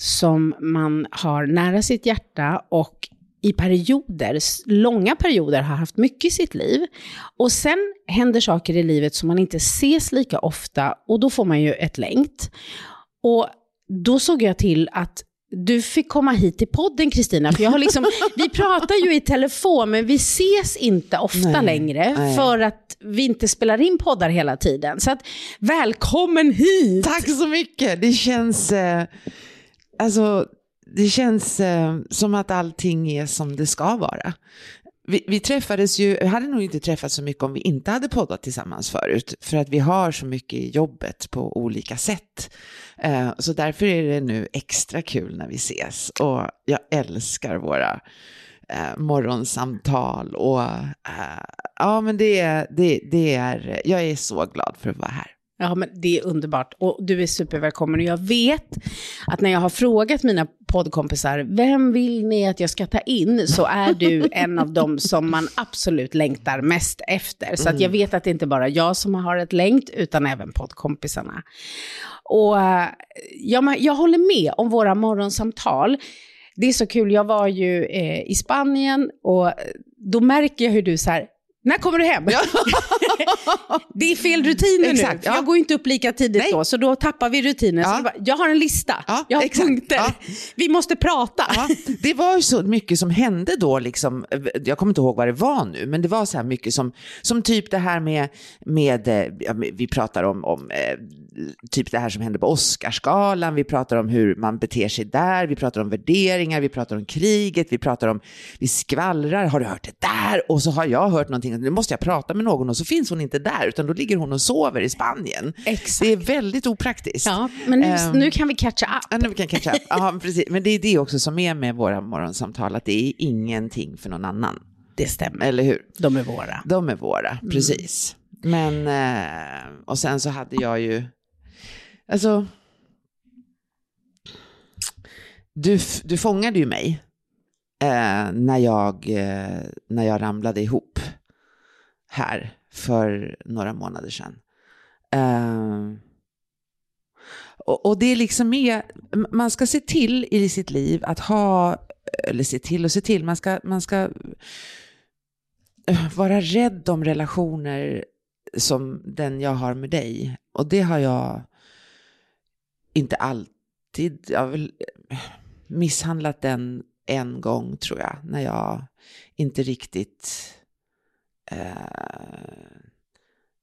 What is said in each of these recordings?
som man har nära sitt hjärta och i perioder, långa perioder, har haft mycket i sitt liv. Och sen händer saker i livet som man inte ses lika ofta och då får man ju ett längt. Och då såg jag till att du fick komma hit till podden Kristina, för jag har liksom, vi pratar ju i telefon men vi ses inte ofta Nej, längre nej. för att vi inte spelar in poddar hela tiden. Så att, välkommen hit! Tack så mycket. Det känns, eh, alltså, det känns eh, som att allting är som det ska vara. Vi, vi träffades ju, vi hade nog inte träffats så mycket om vi inte hade poddat tillsammans förut, för att vi har så mycket i jobbet på olika sätt. Eh, så därför är det nu extra kul när vi ses och jag älskar våra eh, morgonsamtal och eh, ja men det, det, det är, jag är så glad för att vara här. Ja, men det är underbart. Och du är supervälkommen. Och jag vet att när jag har frågat mina poddkompisar, vem vill ni att jag ska ta in? Så är du en av dem som man absolut längtar mest efter. Så att jag vet att det inte bara är jag som har ett längt, utan även poddkompisarna. Och eh, ja, jag håller med om våra morgonsamtal. Det är så kul, jag var ju eh, i Spanien och då märker jag hur du så här, när kommer du hem? det är fel rutiner Exakt, nu. ja. Jag går inte upp lika tidigt Nej. då, så då tappar vi rutinen. Ja. bara, jag har en lista, Ja, jag har exakt, punkter. ja. Vi måste prata. Ja, det var ju så mycket som hände då, liksom, jag kommer inte ihåg vad det var nu, men det var så här mycket som, som typ det här med, med eh, ja, vi pratar om, om eh, typ det här som hände på Oscarsgalan, vi pratar om hur man beter sig där, vi pratar om värderingar, vi pratar om kriget, vi pratar om, vi skvallrar, har du hört det där? Och så har jag hört någonting, nu måste jag prata med någon och så finns hon inte där, utan då ligger hon och sover i Spanien. Exakt. Det är väldigt opraktiskt. Ja, men nu, Ehm, nu kan vi catcha up. Ja, nu vi kan catcha up. Ja, precis. Men det är det också som är med våra morgonsamtal, att det är ingenting för någon annan. Det stämmer, Eller hur? de är våra. De är våra, precis. Men, eh, och sen så hade jag ju, alltså, du, du fångade ju mig eh, när, jag, eh, när jag ramlade ihop här för några månader sedan. Eh, och, och det är liksom med, man ska se till i sitt liv att ha, eller se till och se till, man ska, man ska eh, vara rädd om relationer som den jag har med dig. Och det har jag inte alltid, jag har väl misshandlat den en gång tror jag, när jag inte riktigt eh,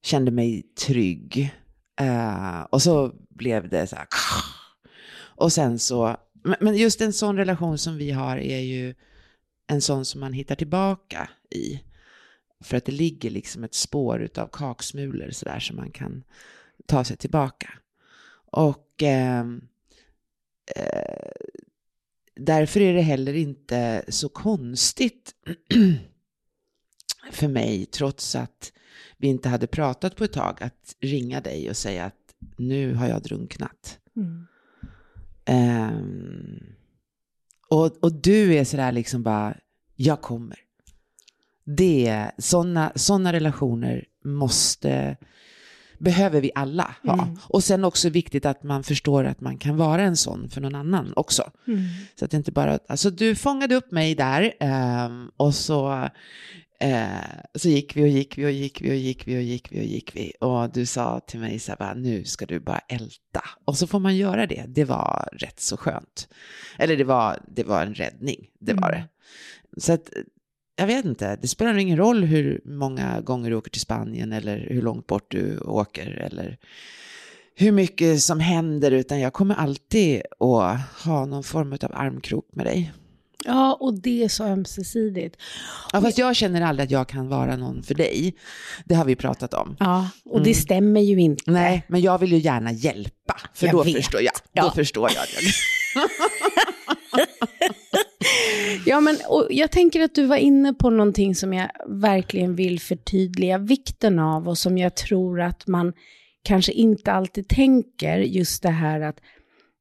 kände mig trygg. Eh, och så blev det så här, och sen så, men- men just en sån relation som vi har är ju en sån som man hittar tillbaka i. För att det ligger liksom ett spår av kaksmulor sådär som man kan ta sig tillbaka. Och ehm, eh, därför är det heller inte så konstigt för mig, trots att vi inte hade pratat på ett tag, att ringa dig och säga att nu har jag drunknat. Ehm, och, och du är sådär liksom bara, Jag kommer. Det, sådana såna relationer måste, behöver vi alla ha. Mm. Och sen också viktigt att man förstår att man kan vara en sån för någon annan också. Mm. Så att det inte bara, alltså du fångade upp mig där ehm, och så, eh, så gick vi och gick vi och gick vi och gick vi och gick vi och gick vi. Och du sa till mig så här, bara, nu ska du bara älta. Och så får man göra det. Det var rätt så skönt. Eller det var, det var en räddning, det var Mm. det. Så att, jag vet inte, det spelar nog ingen roll hur många gånger du åker till Spanien eller hur långt bort du åker eller hur mycket som händer, utan jag kommer alltid att ha någon form av armkrok med dig. Ja, och det är så ömsesidigt. Ja, fast jag känner aldrig att jag kan vara någon för dig. Det har vi pratat om. Ja, och det stämmer ju inte. Nej, men jag vill ju gärna hjälpa, för Jag då vet. förstår jag. Ja. Då förstår jag. jag. Ja, men och jag tänker att du var inne på någonting som jag verkligen vill förtydliga vikten av och som jag tror att man kanske inte alltid tänker, just det här att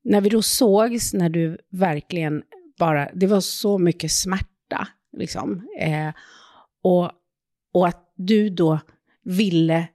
när vi då sågs, när du verkligen bara, det var så mycket smärta, liksom, eh, och, och att du då ville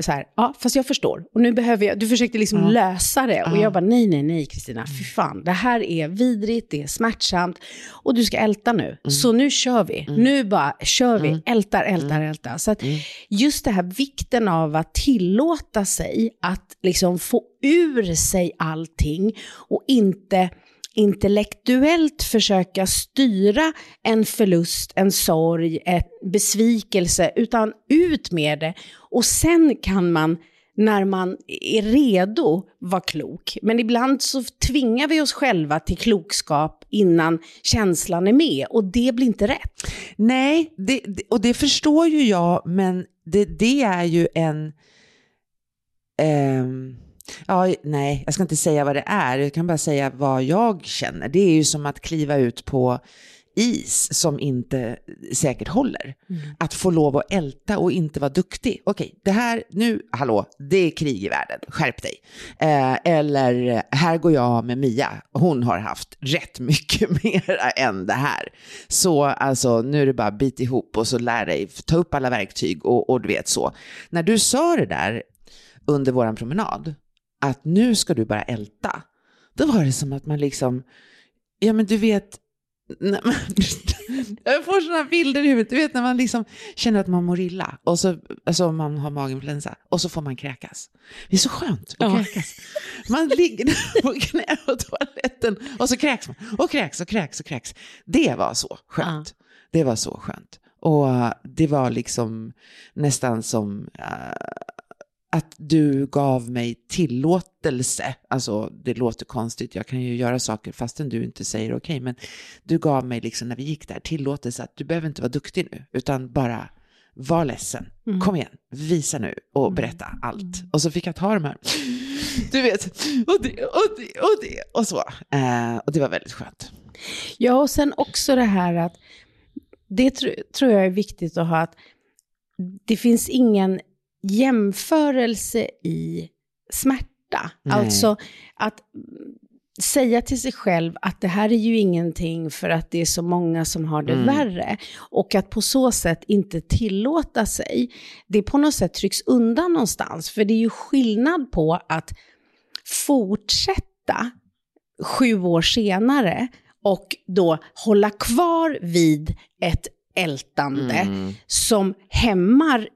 så här, ja, fast jag förstår. Och nu behöver jag, du försökte liksom Ja. lösa det. Och Ja. jag bara, nej, nej, nej, Kristina, fy fan, det här är vidrigt, det är smärtsamt. Och du ska älta nu. Så nu kör vi. Nu bara kör vi, ältar, ältar, ältar. Så att just det här vikten av att tillåta sig att liksom få ur sig allting och inte intellektuellt försöka styra en förlust, en sorg, en besvikelse, utan ut med det. Och sen kan man, när man är redo, vara klok. Men ibland så tvingar vi oss själva till klokskap innan känslan är med, och det blir inte rätt. Nej, det, och det förstår ju jag, men det, det är ju en... ehm, ja, nej, jag ska inte säga vad det är, jag kan bara säga vad jag känner. Det är ju som att kliva ut på is som inte säkert håller. Att få lov att älta och inte vara duktig. Okej, det här, nu, hallå, det är krig i världen, skärp dig. Eh, eller, här går jag med Mia, hon har haft rätt mycket mer än det här. Så alltså, nu är det bara bit ihop och så lär dig, ta upp alla verktyg och, och du vet så. När du sa det där under våran promenad, att nu ska du bara älta, då var det som att man liksom, ja men du vet, jag får sådana bilder i huvudet. Du vet när man liksom känner att man mår illa och så, alltså man har maginfluensa och så får man kräkas. Det är så skönt att Ja. kräkas. Man ligger på knä på toaletten och så kräks man och kräks och kräks och kräks. Det var så skönt. Det var så skönt. Och det var liksom nästan som eh, att du gav mig tillåtelse. Alltså det låter konstigt, jag kan ju göra saker fastän du inte säger okej, men du gav mig liksom när vi gick där tillåtelse att du behöver inte vara duktig nu, utan bara var ledsen. Kom igen, visa nu och berätta allt. Och så fick jag ta de här, du vet, och det och det och det och så. Eh, och det var väldigt skönt. Ja, och sen också det här att det tr- tror jag är viktigt att ha att det finns ingen jämförelse i smärta. Nej. Alltså att säga till sig själv att det här är ju ingenting för att det är så många som har det Mm. värre. Och att på så sätt inte tillåta sig, det på något sätt trycks undan någonstans. För det är ju skillnad på att fortsätta sju år senare och då hålla kvar vid ett ältande Mm. som hämmar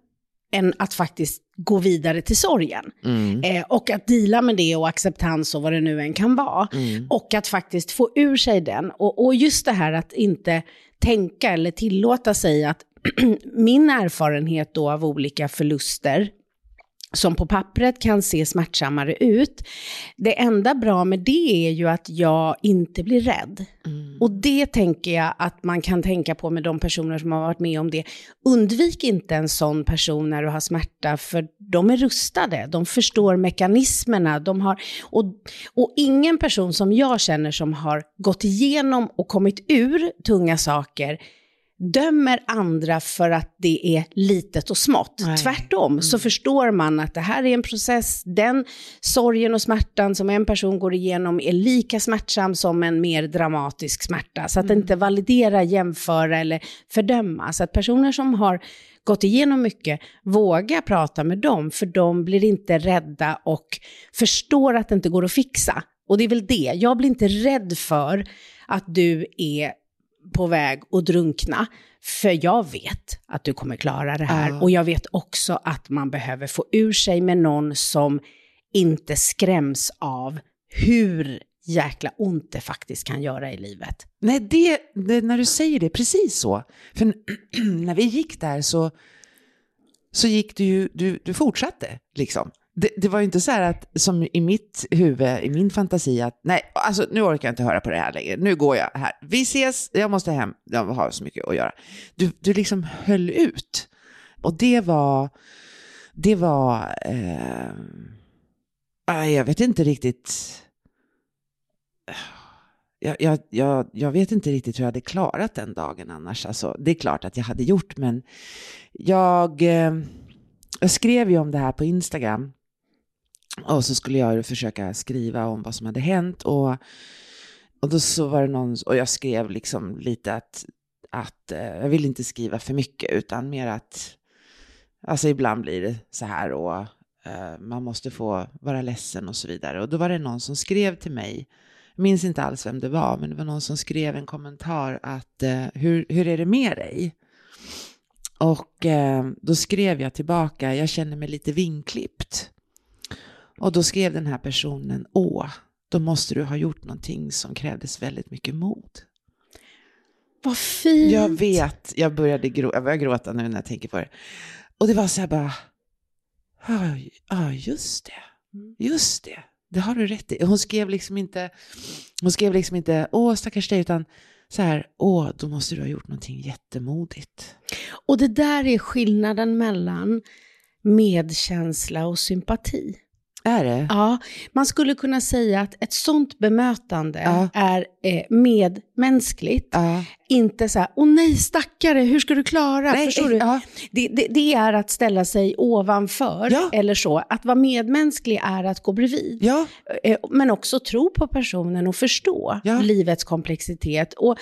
en att faktiskt gå vidare till sorgen. Mm. Eh, och att dela med det och acceptans och vad det nu än kan vara. Mm. Och att faktiskt få ur sig den. Och, och just det här att inte tänka eller tillåta sig att min erfarenhet då av olika förluster som på pappret kan se smärtsammare ut. Det enda bra med det är ju att jag inte blir rädd. Och det tänker jag att man kan tänka på med de personer som har varit med om det. Undvik inte en sån person när du har smärta, för de är rustade, de förstår mekanismerna, de har, och, och ingen person som jag känner som har gått igenom och kommit ur tunga saker dömer andra för att det är litet och smått. Nej. Tvärtom så förstår man att det här är en process, den sorgen och smärtan som en person går igenom är lika smärtsam som en mer dramatisk smärta. Så att inte validera, jämföra eller fördöma. Så att personer som har gått igenom mycket, våga prata med dem, för de blir inte rädda och förstår att det inte går att fixa. Och det är väl det, jag blir inte rädd för att du är på väg att drunkna. För jag vet att du kommer klara det här. Ja. Och jag vet också att man behöver få ur sig med någon som inte skräms av hur jäkla ont det faktiskt kan göra i livet. Nej, det, det, när du säger det, precis så. För när vi gick där så, så gick du ju, du, du fortsatte liksom. Det, det var ju inte så här att, som i mitt huvud, i min fantasi, att nej, alltså nu orkar jag inte höra på det här längre, nu går jag här. Vi ses, jag måste hem, jag har så mycket att göra. Du, du liksom höll ut. Och det var, det var, eh, ah, jag vet inte riktigt, jag, jag, jag, jag vet inte riktigt hur jag hade klarat den dagen annars. Alltså, det är klart att jag hade gjort, men jag, eh, jag skrev ju om det här på Instagram. Och så skulle jag försöka skriva om vad som hade hänt. Och, och då så var det någon, och jag skrev liksom lite att, att eh, jag vill inte skriva för mycket, utan mer att, alltså ibland blir det så här och eh, man måste få vara ledsen och så vidare. Och då var det någon som skrev till mig, jag minns inte alls vem det var, men det var någon som skrev en kommentar att eh, hur, hur är det med dig? Och eh, då skrev jag tillbaka, jag känner mig lite vinklippt. Och då skrev den här personen, åh, då måste du ha gjort någonting som krävdes väldigt mycket mod. Vad fint! Jag vet, jag började grå, jag börjar gråta nu när jag tänker på det. Och det var så här bara, ja just det, just det, det har du rätt i. Hon skrev liksom inte, hon skrev liksom inte, åh stackars dig, utan så här, åh, då måste du ha gjort någonting jättemodigt. Och det där är skillnaden mellan medkänsla och sympati. Är det? Ja, man skulle kunna säga att ett sånt bemötande Ja. är eh, medmänskligt. Ja. Inte så här, åh nej stackare, hur ska du klara? Nej, Förstår du? ja. Det, det, det är att ställa sig ovanför, eller så. Att vara medmänsklig är att gå bredvid. Eh, Men också tro på personen och förstå livets komplexitet. Och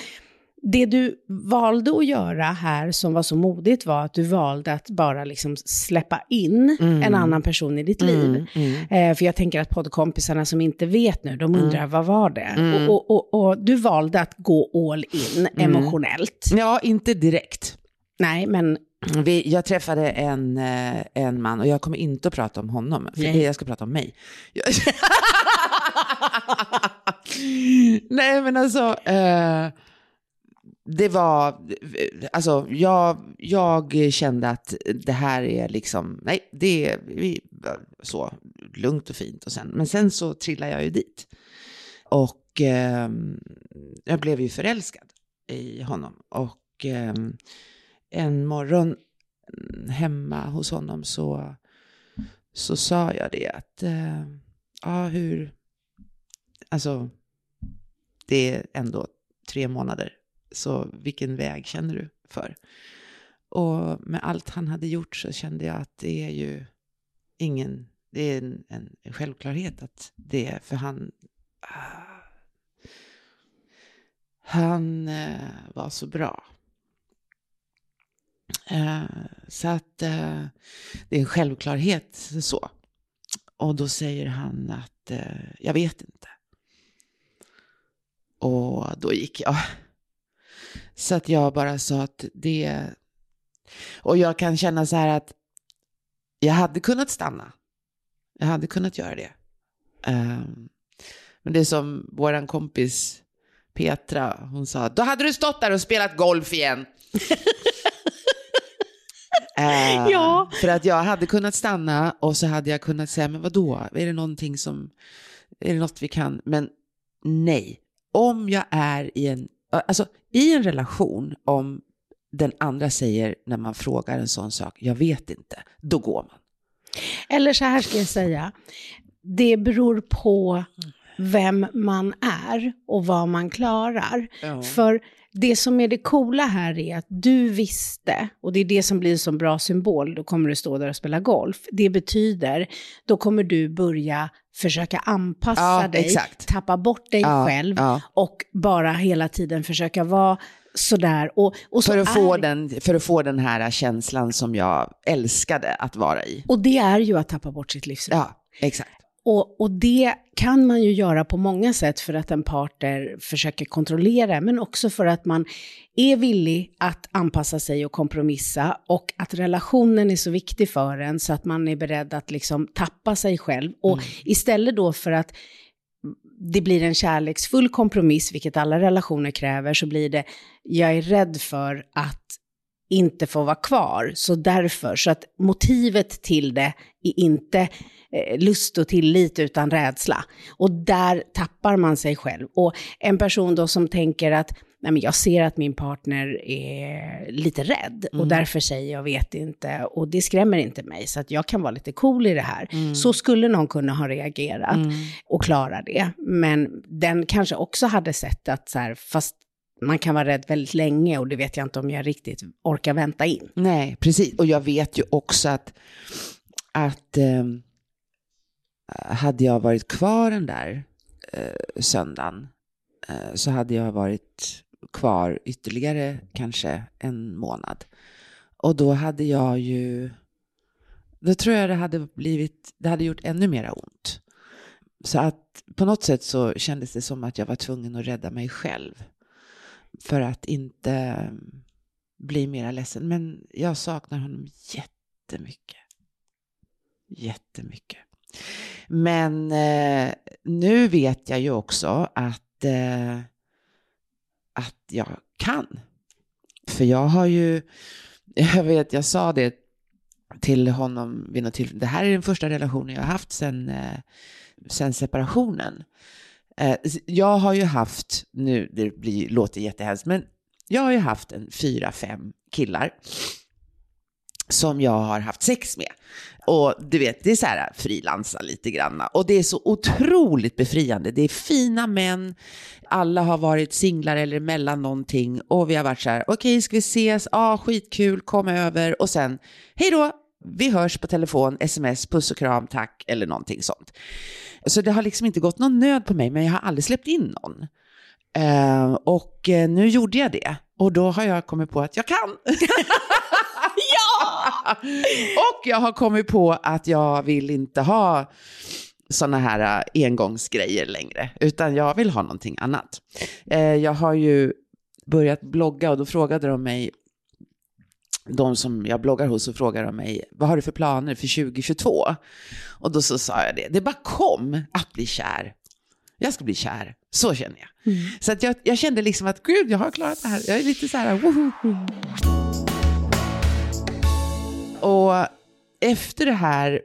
det du valde att göra här som var så modigt var att du valde att bara liksom släppa in en annan person i ditt liv. Eh, för jag tänker att poddkompisarna som inte vet nu, de undrar vad var det? Och, och, och, och du valde att gå all in emotionellt. ja inte direkt. Nej, men Vi, jag träffade en, eh, en man och jag kommer inte att prata om honom, för Nej. jag ska prata om mig. Nej men alltså, eh, det var, alltså jag, jag kände att det här är liksom, nej det är vi, så lugnt och fint och sen, men sen så trillade jag ju dit. Och eh, jag blev ju förälskad i honom och eh, en morgon hemma hos honom så, så sa jag det att, eh, ja hur, alltså det är ändå tre månader, så vilken väg känner du för? Och med allt han hade gjort så kände jag att det är ju ingen, det är en, en självklarhet att det är, för han, ah, han eh, var så bra. Eh, så att eh, det är en självklarhet så. Och då säger han att eh, jag vet inte. Och då gick jag. Så att jag bara sa att det... Och jag kan känna så här att jag hade kunnat stanna. Jag hade kunnat göra det. Ehm, men det är som våran kompis Petra, hon sa, då hade du stått där och spelat golf igen. Eh, Ja. För att jag hade kunnat stanna och så hade jag kunnat säga, men vad då? Är det någonting som, är det något vi kan? Men nej, om jag är i en, alltså i en relation, om den andra säger när man frågar en sån sak, jag vet inte, då går man. Eller så här ska jag säga, det beror på vem man är och vad man klarar. Ja. För det som är det coola här är att du visste, och det är det som blir så bra symbol, då kommer du stå där och spela golf. Det betyder, då kommer du börja försöka anpassa Ja, dig, exakt. tappa bort dig Ja, själv och bara hela tiden försöka vara sådär. Och, och så För att, få är, den, för att få den här känslan som jag älskade att vara i. Och det är ju att tappa bort sitt livsrum. Ja, exakt. Och, och det kan man ju göra på många sätt för att en partner försöker kontrollera, men också för att man är villig att anpassa sig och kompromissa och att relationen är så viktig för en så att man är beredd att liksom tappa sig själv. Och istället då för att det blir en kärleksfull kompromiss, vilket alla relationer kräver, så blir det, jag är rädd för att inte få vara kvar, så därför, så att motivet till det är inte eh, lust och tillit utan rädsla. Och där tappar man sig själv. Och en person då som tänker att Nej, men jag ser att min partner är lite rädd och därför säger jag vet inte och det skrämmer inte mig så att jag kan vara lite cool i det här. Så skulle någon kunna ha reagerat och klara det. Men den kanske också hade sett att så här, fast man kan vara rädd väldigt länge och det vet jag inte om jag riktigt orkar vänta in. Nej, precis. Och jag vet ju också att, att eh, hade jag varit kvar den där eh, söndagen eh, så hade jag varit kvar ytterligare kanske en månad. Och då hade jag ju, då tror jag det hade blivit, det hade gjort ännu mera ont. Så att på något sätt så kändes det som att jag var tvungen att rädda mig själv. För att inte bli mera ledsen. Men jag saknar honom jättemycket. Jättemycket. Men eh, nu vet jag ju också att, eh, att jag kan. För jag har ju, jag vet, jag sa det till honom vid något tillfälle. Det här är den första relationen jag har haft sen, eh, sen separationen. Eh, jag har ju haft, nu det blir, låter jättehemskt, men jag har ju haft en fyra, fem killar som jag har haft sex med. Och du vet, det är så här äh, frilansa lite granna. Och det är så otroligt befriande. Det är fina män, alla har varit singlar eller mellan någonting. Och vi har varit så här, okej, ska vi ses? Ja, ah, skitkul, kom över. Och sen, hej då, vi hörs på telefon, sms, puss och kram, tack, eller någonting sånt. Så det har liksom inte gått någon nöd på mig, men jag har aldrig släppt in någon. Eh, och eh, nu gjorde jag det. Och då har jag kommit på att jag kan. ja! och jag har kommit på att jag vill inte ha sådana här eh, engångsgrejer längre, utan jag vill ha någonting annat. Jag har ju börjat blogga och då frågade de mig, de som jag bloggar hos, så frågade de mig, vad har du för planer för 2022? Och då så sa jag det, det bara kom att bli kär. Jag ska bli kär, så känner jag. Så att jag, jag kände liksom att gud, jag har klarat det här. Jag är lite så här, woho. Och efter det här,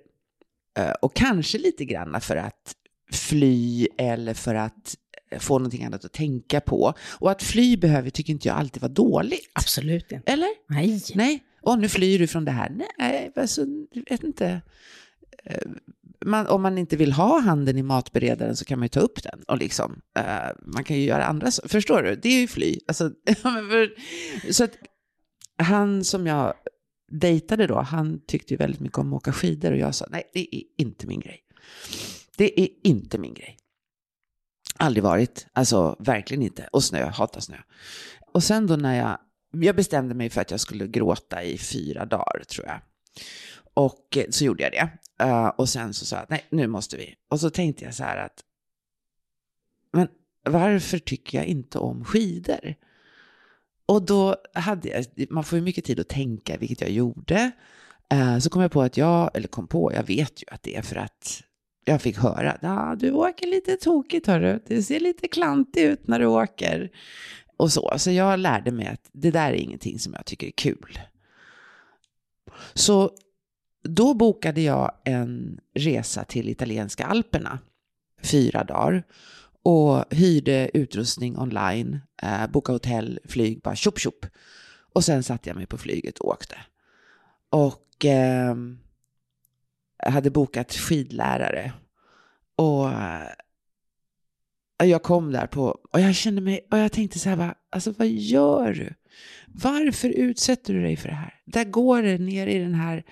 eh, och kanske lite grann för att fly eller för att få någonting annat att tänka på. Och att fly behöver, tycker inte jag alltid vara dåligt. Absolut inte. Eller? Nej. Nej. Och nu flyr du från det här. Nej, alltså, jag vet inte. Eh, Man, om man inte vill ha handen i matberedaren så kan man ju ta upp den. Och liksom, eh, man kan ju göra andra saker. Förstår du? Det är ju fly. Alltså, så att han som jag dejtade då, han tyckte ju väldigt mycket om att åka skidor och jag sa nej, det är inte min grej. Det är inte min grej. Aldrig varit, alltså verkligen inte. Och snö, hatar snö. Och sen då när jag, jag bestämde mig för att jag skulle gråta i fyra dagar tror jag. Och eh, så gjorde jag det. Eh, och sen så sa jag, nej nu måste vi. Och så tänkte jag så här att, men varför tycker jag inte om skidor? Och då hade jag, man får ju mycket tid att tänka, vilket jag gjorde. Eh, så kom jag på att jag, eller kom på, jag vet ju att det är för att jag fick höra, ja ah, du åker lite tokigt hörru, det ser lite klantigt ut när du åker. Och så, så jag lärde mig att det där är ingenting som jag tycker är kul. Så då bokade jag en resa till italienska alperna, fyra dagar. Och hyrde utrustning online, eh, bokade hotell, flyg, bara tjopp tjopp. Och sen satte jag mig på flyget och åkte. Och eh, hade bokat skidlärare. Och eh, jag kom där på, och jag kände mig, och jag tänkte så här, va, alltså vad gör du? Varför utsätter du dig för det här? Där går det ner i den här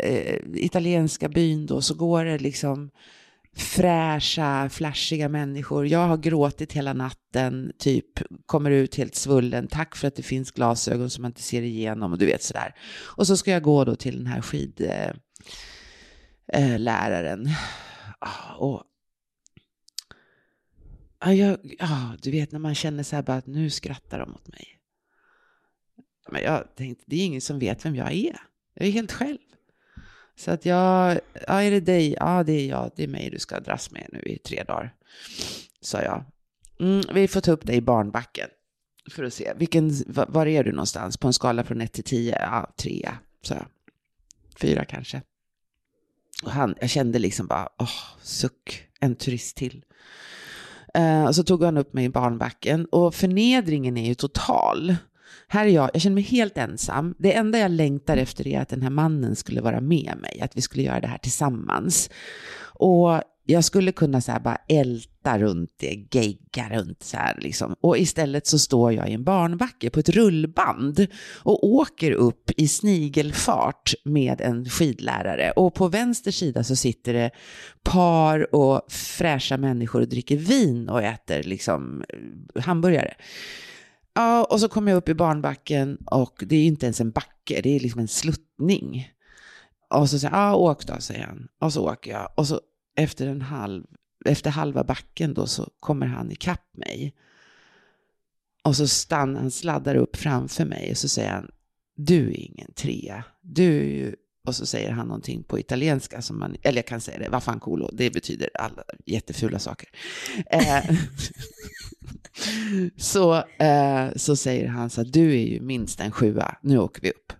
eh, italienska byn då, så går det liksom fräscha, flashiga människor. Jag har gråtit hela natten, typ kommer ut helt svullen. Tack för att det finns glasögon som man inte ser igenom och du vet sådär. Och så ska jag gå då till den här skid... Eh, eh, ah, och ja, jag, ja, du vet när man känner så här bara att nu skrattar de åt mig. Men jag tänkte, det är ingen som vet vem jag är. Jag är helt själv. Så att jag, ja är det dig? Ja det är jag, det är mig du ska dras med nu i tre dagar. Sa jag. Mm, vi får ta upp dig i barnbacken. För att se, vilken, var är du någonstans? På en skala från 1 till 10? Ja, 3. sa jag. 4 kanske. Och han, jag kände liksom bara, åh, suck, en turist till. Uh, och så tog han upp mig i barnbacken och förnedringen är ju total. Här är jag, jag känner mig helt ensam. Det enda jag längtar efter är att den här mannen skulle vara med mig, att vi skulle göra det här tillsammans. Och jag skulle kunna så här bara älta runt det, gegga runt så här liksom. Och istället så står jag i en barnbacke på ett rullband och åker upp i snigelfart med en skidlärare. Och på vänster sida så sitter det par och fräscha människor och dricker vin och äter liksom eh, hamburgare. Ja, och så kommer jag upp i barnbacken och det är inte ens en backe, det är liksom en sluttning. Och så säger jag, ja åk då, säger han. Och så åker jag. Och så efter en halv, efter halva backen då så kommer han ikapp mig. Och så stannar han, sladdar upp framför mig och så säger han, du är ingen trea. Du är ju, och så säger han någonting på italienska som man, eller jag kan säga det, vad fan colo, det betyder alla jättefula saker. Eh, så, eh, så säger han så att du är ju minst en sjua, nu åker vi upp.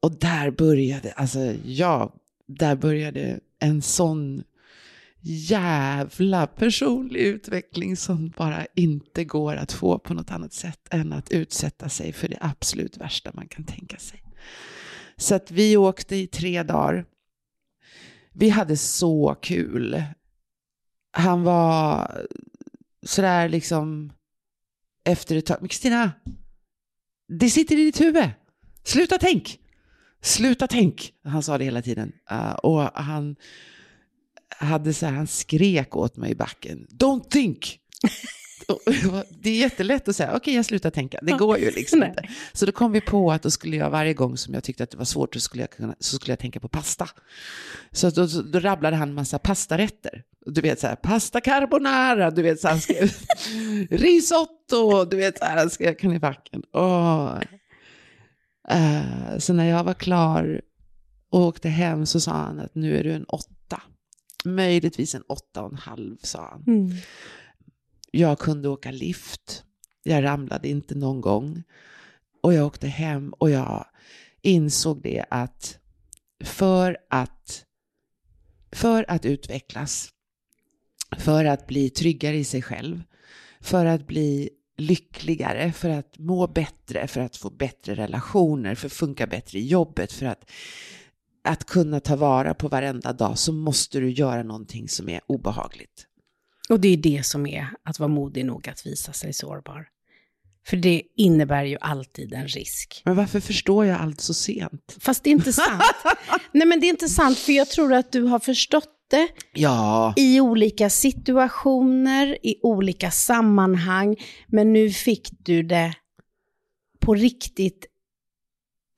Och där började, alltså ja, där började en sån jävla personlig utveckling som bara inte går att få på något annat sätt än att utsätta sig för det absolut värsta man kan tänka sig. Så att vi åkte i tre dagar. Vi hade så kul. Han var sådär liksom efter ett tag, men Kristina, det sitter i ditt huvud. Sluta tänk! Sluta tänk! Han sa det hela tiden. Uh, och han hade så här, han skrek åt mig i backen. Don't think! det är jättelätt att säga, okej okay, jag slutar tänka, det går ju liksom inte. Så då kom vi på att då skulle jag varje gång som jag tyckte att det var svårt så skulle jag, kunna, så skulle jag tänka på pasta. Så då, då, rabblade han en massa pastarätter. Du vet så här, pasta carbonara, du vet så här, han skrev risotto, du vet så här, han skrev kan i backen. Oh. Uh, så när jag var klar och åkte hem så sa han att nu är du en åtta. Möjligtvis en åtta och en halv, sa han. Mm. Jag kunde åka lift. Jag ramlade inte någon gång. Och jag åkte hem och jag insåg det att för att, för att utvecklas, för att bli tryggare i sig själv, för att bli lyckligare, för att må bättre, för att få bättre relationer, för att funka bättre i jobbet, för att, att kunna ta vara på varenda dag så måste du göra någonting som är obehagligt. Och det är det som är att vara modig nog att visa sig sårbar. För det innebär ju alltid en risk. Men varför förstår jag allt så sent? Fast det är inte sant. Nej men det är inte sant, för jag tror att du har förstått det ja. i olika situationer, i olika sammanhang. Men nu fick du det på riktigt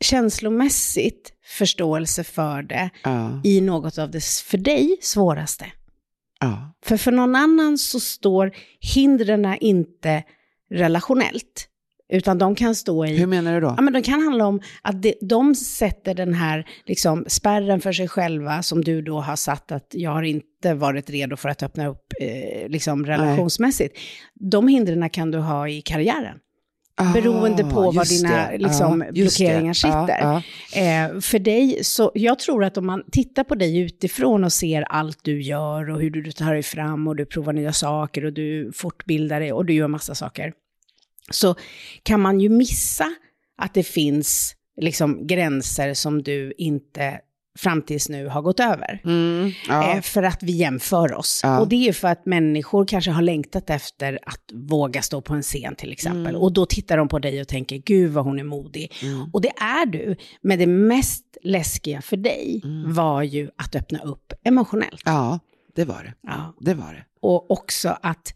känslomässigt förståelse för det ja. i något av det för dig svåraste. Ja. För för någon annan så står hindren inte relationellt. Utan de kan stå i... Hur menar du då? Ja, men de kan handla om att de, de sätter den här liksom, spärren för sig själva, som du då har satt att jag har inte varit redo för att öppna upp eh, liksom, relationsmässigt. Nej. De hindren kan du ha i karriären. Ah, beroende på var dina liksom, ah, blockeringar sitter. Ah, eh, för dig, så jag tror att om man tittar på dig utifrån och ser allt du gör och hur du tar dig fram och du provar nya saker och du fortbildar dig och du gör massa saker, så kan man ju missa att det finns liksom gränser som du inte fram tills nu har gått över. Mm, ja. Eh, för att vi jämför oss. Ja. Och det är ju för att människor kanske har längtat efter att våga stå på en scen till exempel. Och då tittar de på dig och tänker, gud vad hon är modig. Och det är du. Men det mest läskiga för dig var ju att öppna upp emotionellt. ja, det var det. Ja. Det var det. Och också att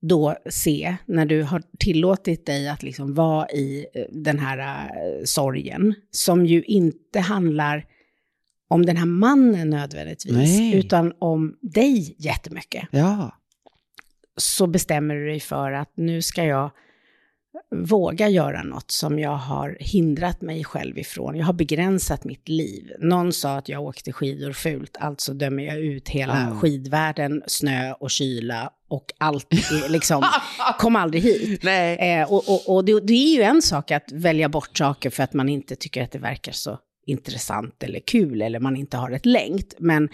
då se, när du har tillåtit dig att liksom vara i eh, den här eh, sorgen, som ju inte handlar om den här mannen nödvändigtvis, Nej. utan om dig jättemycket, Ja. så bestämmer du dig för att nu ska jag våga göra något som jag har hindrat mig själv ifrån. Jag har begränsat mitt liv. Någon sa att jag åkte skidor fult, alltså dömer jag ut hela Ja. skidvärlden, snö och kyla och allt liksom, kom aldrig hit. Eh, och och, och det, det är ju en sak att välja bort saker för att man inte tycker att det verkar så intressant eller kul eller man inte har ett längt. Men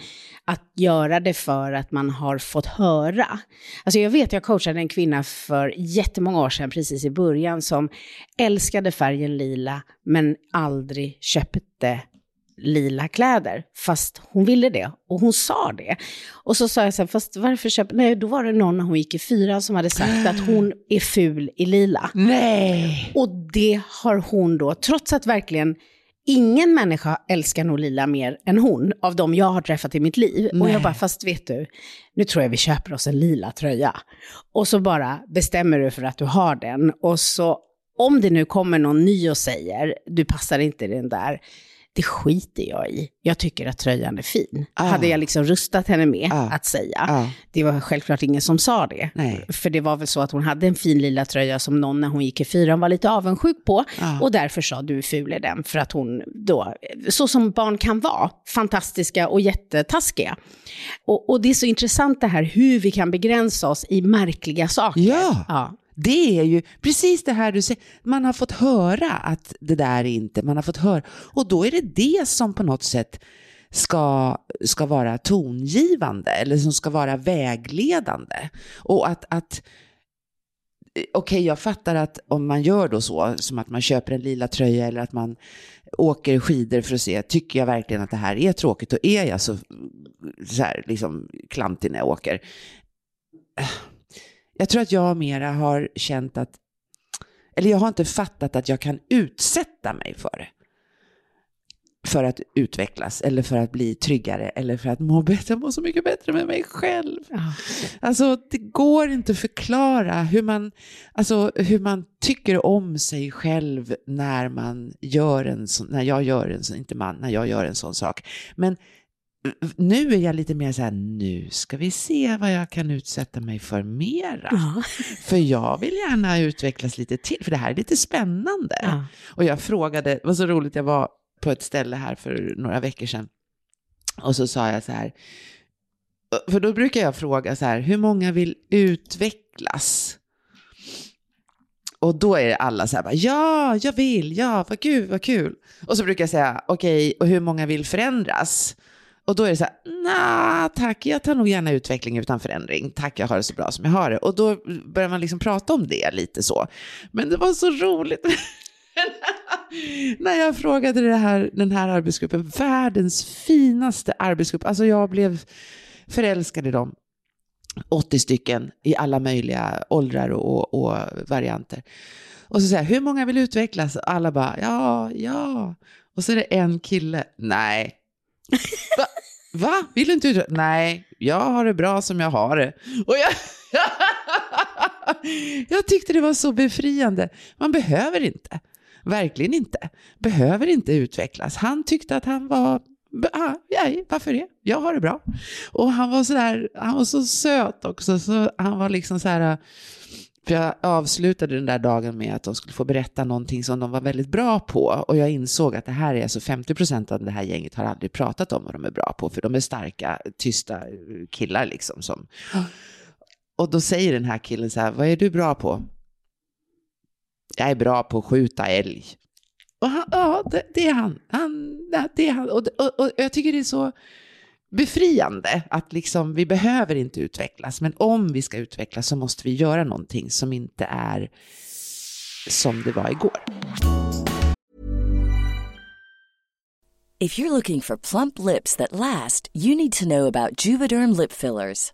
att göra det för att man har fått höra. Alltså jag vet, jag coachade en kvinna för jättemånga år sedan, precis i början, som älskade färgen lila men aldrig köpte lila kläder, fast hon ville det. Och hon sa det. Och så sa jag så här, fast varför köper... Nej, då var det någon när hon gick i fyran som hade sagt att hon är ful i lila. Nej. Och det har hon då, trots att verkligen ingen människa älskar nog lila mer än hon, av de jag har träffat i mitt liv. Och Nej. jag bara, fast vet du, nu tror jag vi köper oss en lila tröja. Och så bara bestämmer du för att du har den. Och så, om det nu kommer någon ny och säger, du passar inte den där, det skiter jag i. Jag tycker att tröjan är fin. Ah. Hade jag liksom rustat henne med Ah. att säga. Ja. Det var självklart ingen som sa det. Nej. För det var väl så att hon hade en fin lila tröja som någon när hon gick i fyran var lite avundsjuk på. Ja. Och därför sa du ful i den. För att hon då, så som barn kan vara, fantastiska och jättetaskiga. Och, och det är så intressant det här hur vi kan begränsa oss i märkliga saker. Ja. ja. Det är ju precis det här du säger. Man har fått höra att det där är inte, man har fått höra. Och då är det det som på något sätt ska, ska vara tongivande eller som ska vara vägledande. Och att, att eh, okej, jag fattar att om man gör då så, som att man köper en lila tröja eller att man åker skidor för att se, tycker jag verkligen att det här är tråkigt och är jag så, så här, liksom klantig när jag åker? Jag tror att jag mera har känt att, eller jag har inte fattat att jag kan utsätta mig för det. För att utvecklas eller för att bli tryggare eller för att må bättre, må så mycket bättre med mig själv. Ja. Alltså det går inte att förklara hur man, alltså, hur man tycker om sig själv när man gör en sån, när jag gör en sån, inte man, när jag gör en sån sak. Men nu är jag lite mer så här, nu ska vi se vad jag kan utsätta mig för mera. Ja. För jag vill gärna utvecklas lite till, för det här är lite spännande. Ja. Och jag frågade, det var så roligt, jag var på ett ställe här för några veckor sedan. Och så sa jag så här, för då brukar jag fråga så här, hur många vill utvecklas? Och då är det alla så här, bara, ja, jag vill, ja, vad kul, vad kul. Och så brukar jag säga, okej, och hur många vill förändras? Och då är det så här, nej tack, jag tar nog gärna utveckling utan förändring. Tack, jag har det så bra som jag har det. Och då börjar man liksom prata om det lite så. Men det var så roligt. När jag frågade här, den här arbetsgruppen, världens finaste arbetsgrupp, alltså jag blev förälskad i dem. 80 stycken i alla möjliga åldrar och, och varianter. Och så säger hur många vill utvecklas? Alla bara, ja, ja. Och så är det en kille, nej. Va? Va? Vill du inte utvecklas? Nej, jag har det bra som jag har det. Och jag, jag tyckte det var så befriande. Man behöver inte, verkligen inte, behöver inte utvecklas. Han tyckte att han var Ah, nej, varför det? Jag har det bra. Och han var så där, han var så söt också. Så han var liksom så här, för jag avslutade den där dagen med att de skulle få berätta någonting som de var väldigt bra på. Och jag insåg att det här är alltså 50% av det här gänget har aldrig pratat om vad de är bra på. För de är starka, tysta eh, killar liksom. Som. Och då säger den här killen så här, vad är du bra på? Jag är bra på att skjuta älg. Och han, ja, det, det är han. han, det är han. Och, och, och jag tycker det är så befriande att liksom, vi behöver inte utvecklas, men om vi ska utvecklas så måste vi göra någonting som inte är som det var igår. If you're looking for plump lips that last, you need to know about Juvederm lip fillers.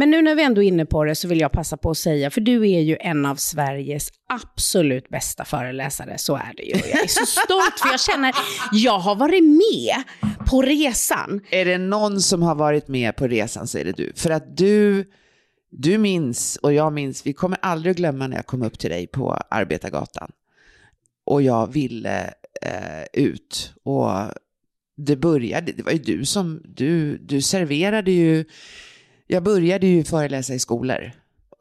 Men nu när vi ändå är inne på det så vill jag passa på att säga, för du är ju en av Sveriges absolut bästa föreläsare, så är det ju. Jag är så stolt för jag känner, jag har varit med på resan. Är det någon som har varit med på resan så är det du. För att du, du minns, och jag minns, vi kommer aldrig glömma när jag kom upp till dig på Arbetargatan. Och jag ville eh, ut. Och det började, det var ju du som, du, du serverade ju, jag började ju föreläsa i skolor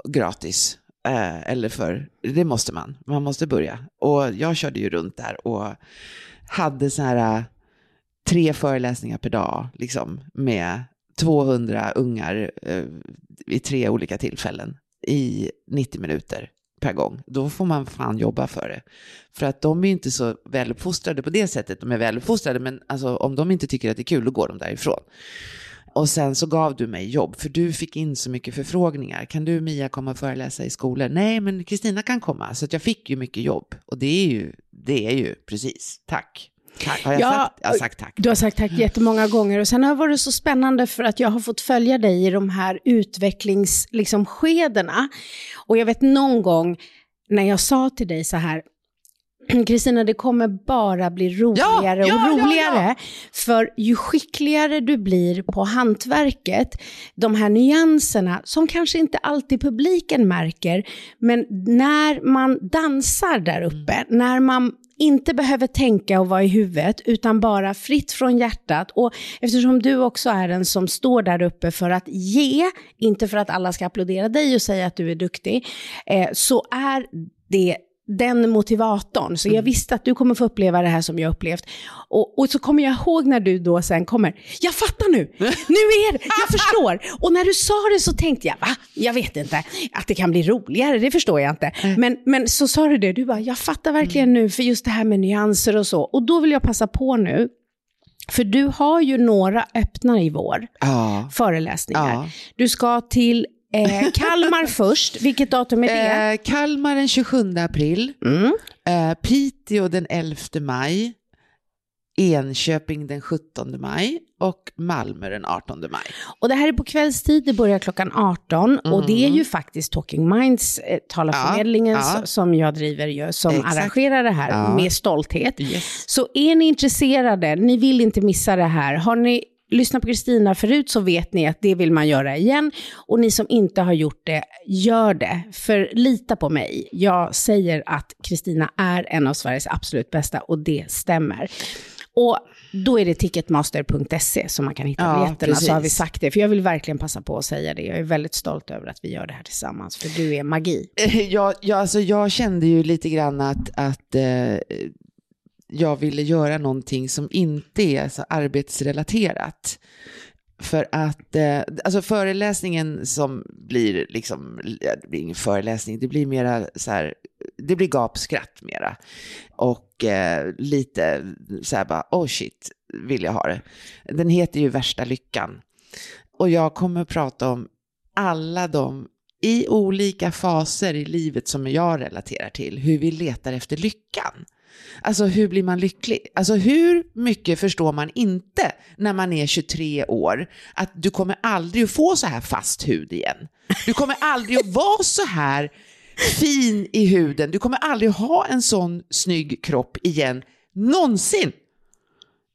gratis. Eh, eller för, det måste man, man måste börja. Och jag körde ju runt där och hade så här eh, tre föreläsningar per dag, liksom, med 200 ungar eh, vid tre olika tillfällen i 90 minuter per gång. Då får man fan jobba för det. För att de är inte så väluppfostrade på det sättet. De är väluppfostrade, men alltså, om de inte tycker att det är kul, då går de därifrån. Och sen så gav du mig jobb, för du fick in så mycket förfrågningar. Kan du Mia komma och föreläsa i skolor? Nej, men Kristina kan komma. Så att jag fick ju mycket jobb. Och det är ju, det är ju precis, tack. Tack. Har jag, Ja, sagt? jag har sagt tack. Du har sagt tack jättemånga gånger och sen har det varit så spännande för att jag har fått följa dig i de här utvecklingsskedena. Liksom, skedena. och jag vet någon gång när jag sa till dig så här, Kristina, det kommer bara bli roligare ja, och ja, roligare. ja. För ju skickligare du blir på hantverket, de här nyanserna som kanske inte alltid publiken märker, men när man dansar där uppe, Mm. när man inte behöver tänka och vara i huvudet, utan bara fritt från hjärtat. Och eftersom du också är den som står där uppe för att ge, inte för att alla ska applådera dig och säga att du är duktig, eh, så är det den motivatorn. Så jag visste att du kommer få uppleva det här som jag upplevt. Och, och så kommer jag ihåg när du då sen kommer, jag fattar nu, nu är det, jag förstår. Och när du sa det så tänkte jag, va? Jag vet inte, att det kan bli roligare, det förstår jag inte. Men, men så sa du det, du bara, jag fattar verkligen nu, för just det här med nyanser och så. Och då vill jag passa på nu, för du har ju några öppna i vår, Ja. föreläsningar. Ja. Du ska till eh, Kalmar först, vilket datum är det? Eh, Kalmar den 27 april, Mm. eh, Piteå den 11 maj, Enköping den 17 maj och Malmö den 18 maj. Och det här är på kvällstid, det börjar klockan 18 och det är ju faktiskt Talking Minds, eh, talarförmedlingen Mm. Ja, ja. som jag driver ju, som Exakt. arrangerar det här Ja. med stolthet. Yes. Så är ni intresserade, ni vill inte missa det här, har ni lyssnat på Kristina förut så vet ni att det vill man göra igen. Och ni som inte har gjort det, gör det. För lita på mig, jag säger att Kristina är en av Sveriges absolut bästa och det stämmer. Och då är det ticketmaster.se som man kan hitta Ja, biljetterna, så har vi precis. sagt det. För jag vill verkligen passa på att säga det. Jag är väldigt stolt över att vi gör det här tillsammans, för du är magi. Jag, jag, alltså jag kände ju lite grann att, att eh, jag ville göra någonting som inte är så arbetsrelaterat. För att, eh, alltså föreläsningen som blir liksom, det blir ingen föreläsning, det blir mera så här, det blir gapskratt mera. Och eh, lite så här bara, oh shit, vill jag ha det. Den heter ju Värsta lyckan. Och jag kommer prata om alla de i olika faser i livet som jag relaterar till, hur vi letar efter lyckan. Alltså hur blir man lycklig? Alltså hur mycket förstår man inte när man är 23 år att du kommer aldrig att få så här fast hud igen. Du kommer aldrig att vara så här fin i huden. Du kommer aldrig att ha en sån snygg kropp igen, någonsin.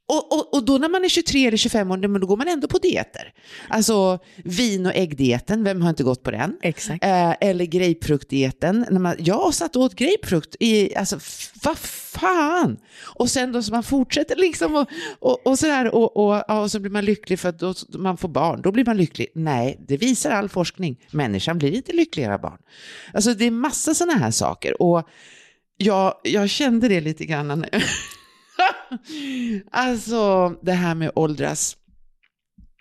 Och, och, och då när man är 23 eller 25 år, men då går man ändå på dieter. Alltså vin och äggdieten, vem har inte gått på den? Exakt. Eh, eller grapefruktdieten. När man, jag satt och åt grapefrukt i, alltså vad fan! Och sen då så man fortsätter liksom och, och, och sådär och, och, och så blir man lycklig för att då, man får barn, då blir man lycklig. Nej, det visar all forskning. Människan blir inte lyckligare av barn. Alltså det är massa sådana här saker och jag, jag kände det lite grann alltså det här med åldras.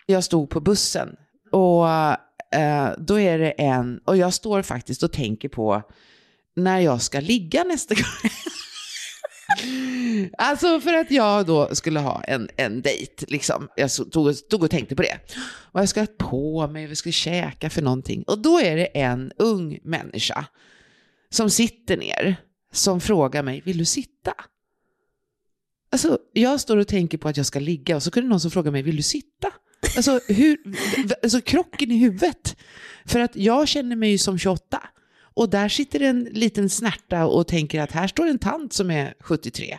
Jag stod på bussen och eh, då är det en, och jag står faktiskt och tänker på när jag ska ligga nästa gång. Alltså för att jag då skulle ha en, en dejt, liksom. Jag stod tog, tog och tänkte på det. Vad jag ska ha på mig, vad jag ska käka för någonting. Och då är det en ung människa som sitter ner, som frågar mig, vill du sitta? Alltså, jag står och tänker på att jag ska ligga och så kunde någon som frågar mig, vill du sitta? Alltså, hur, alltså krocken i huvudet. För att jag känner mig ju som 28. Och där sitter en liten snärta och tänker att här står en tant som är 73.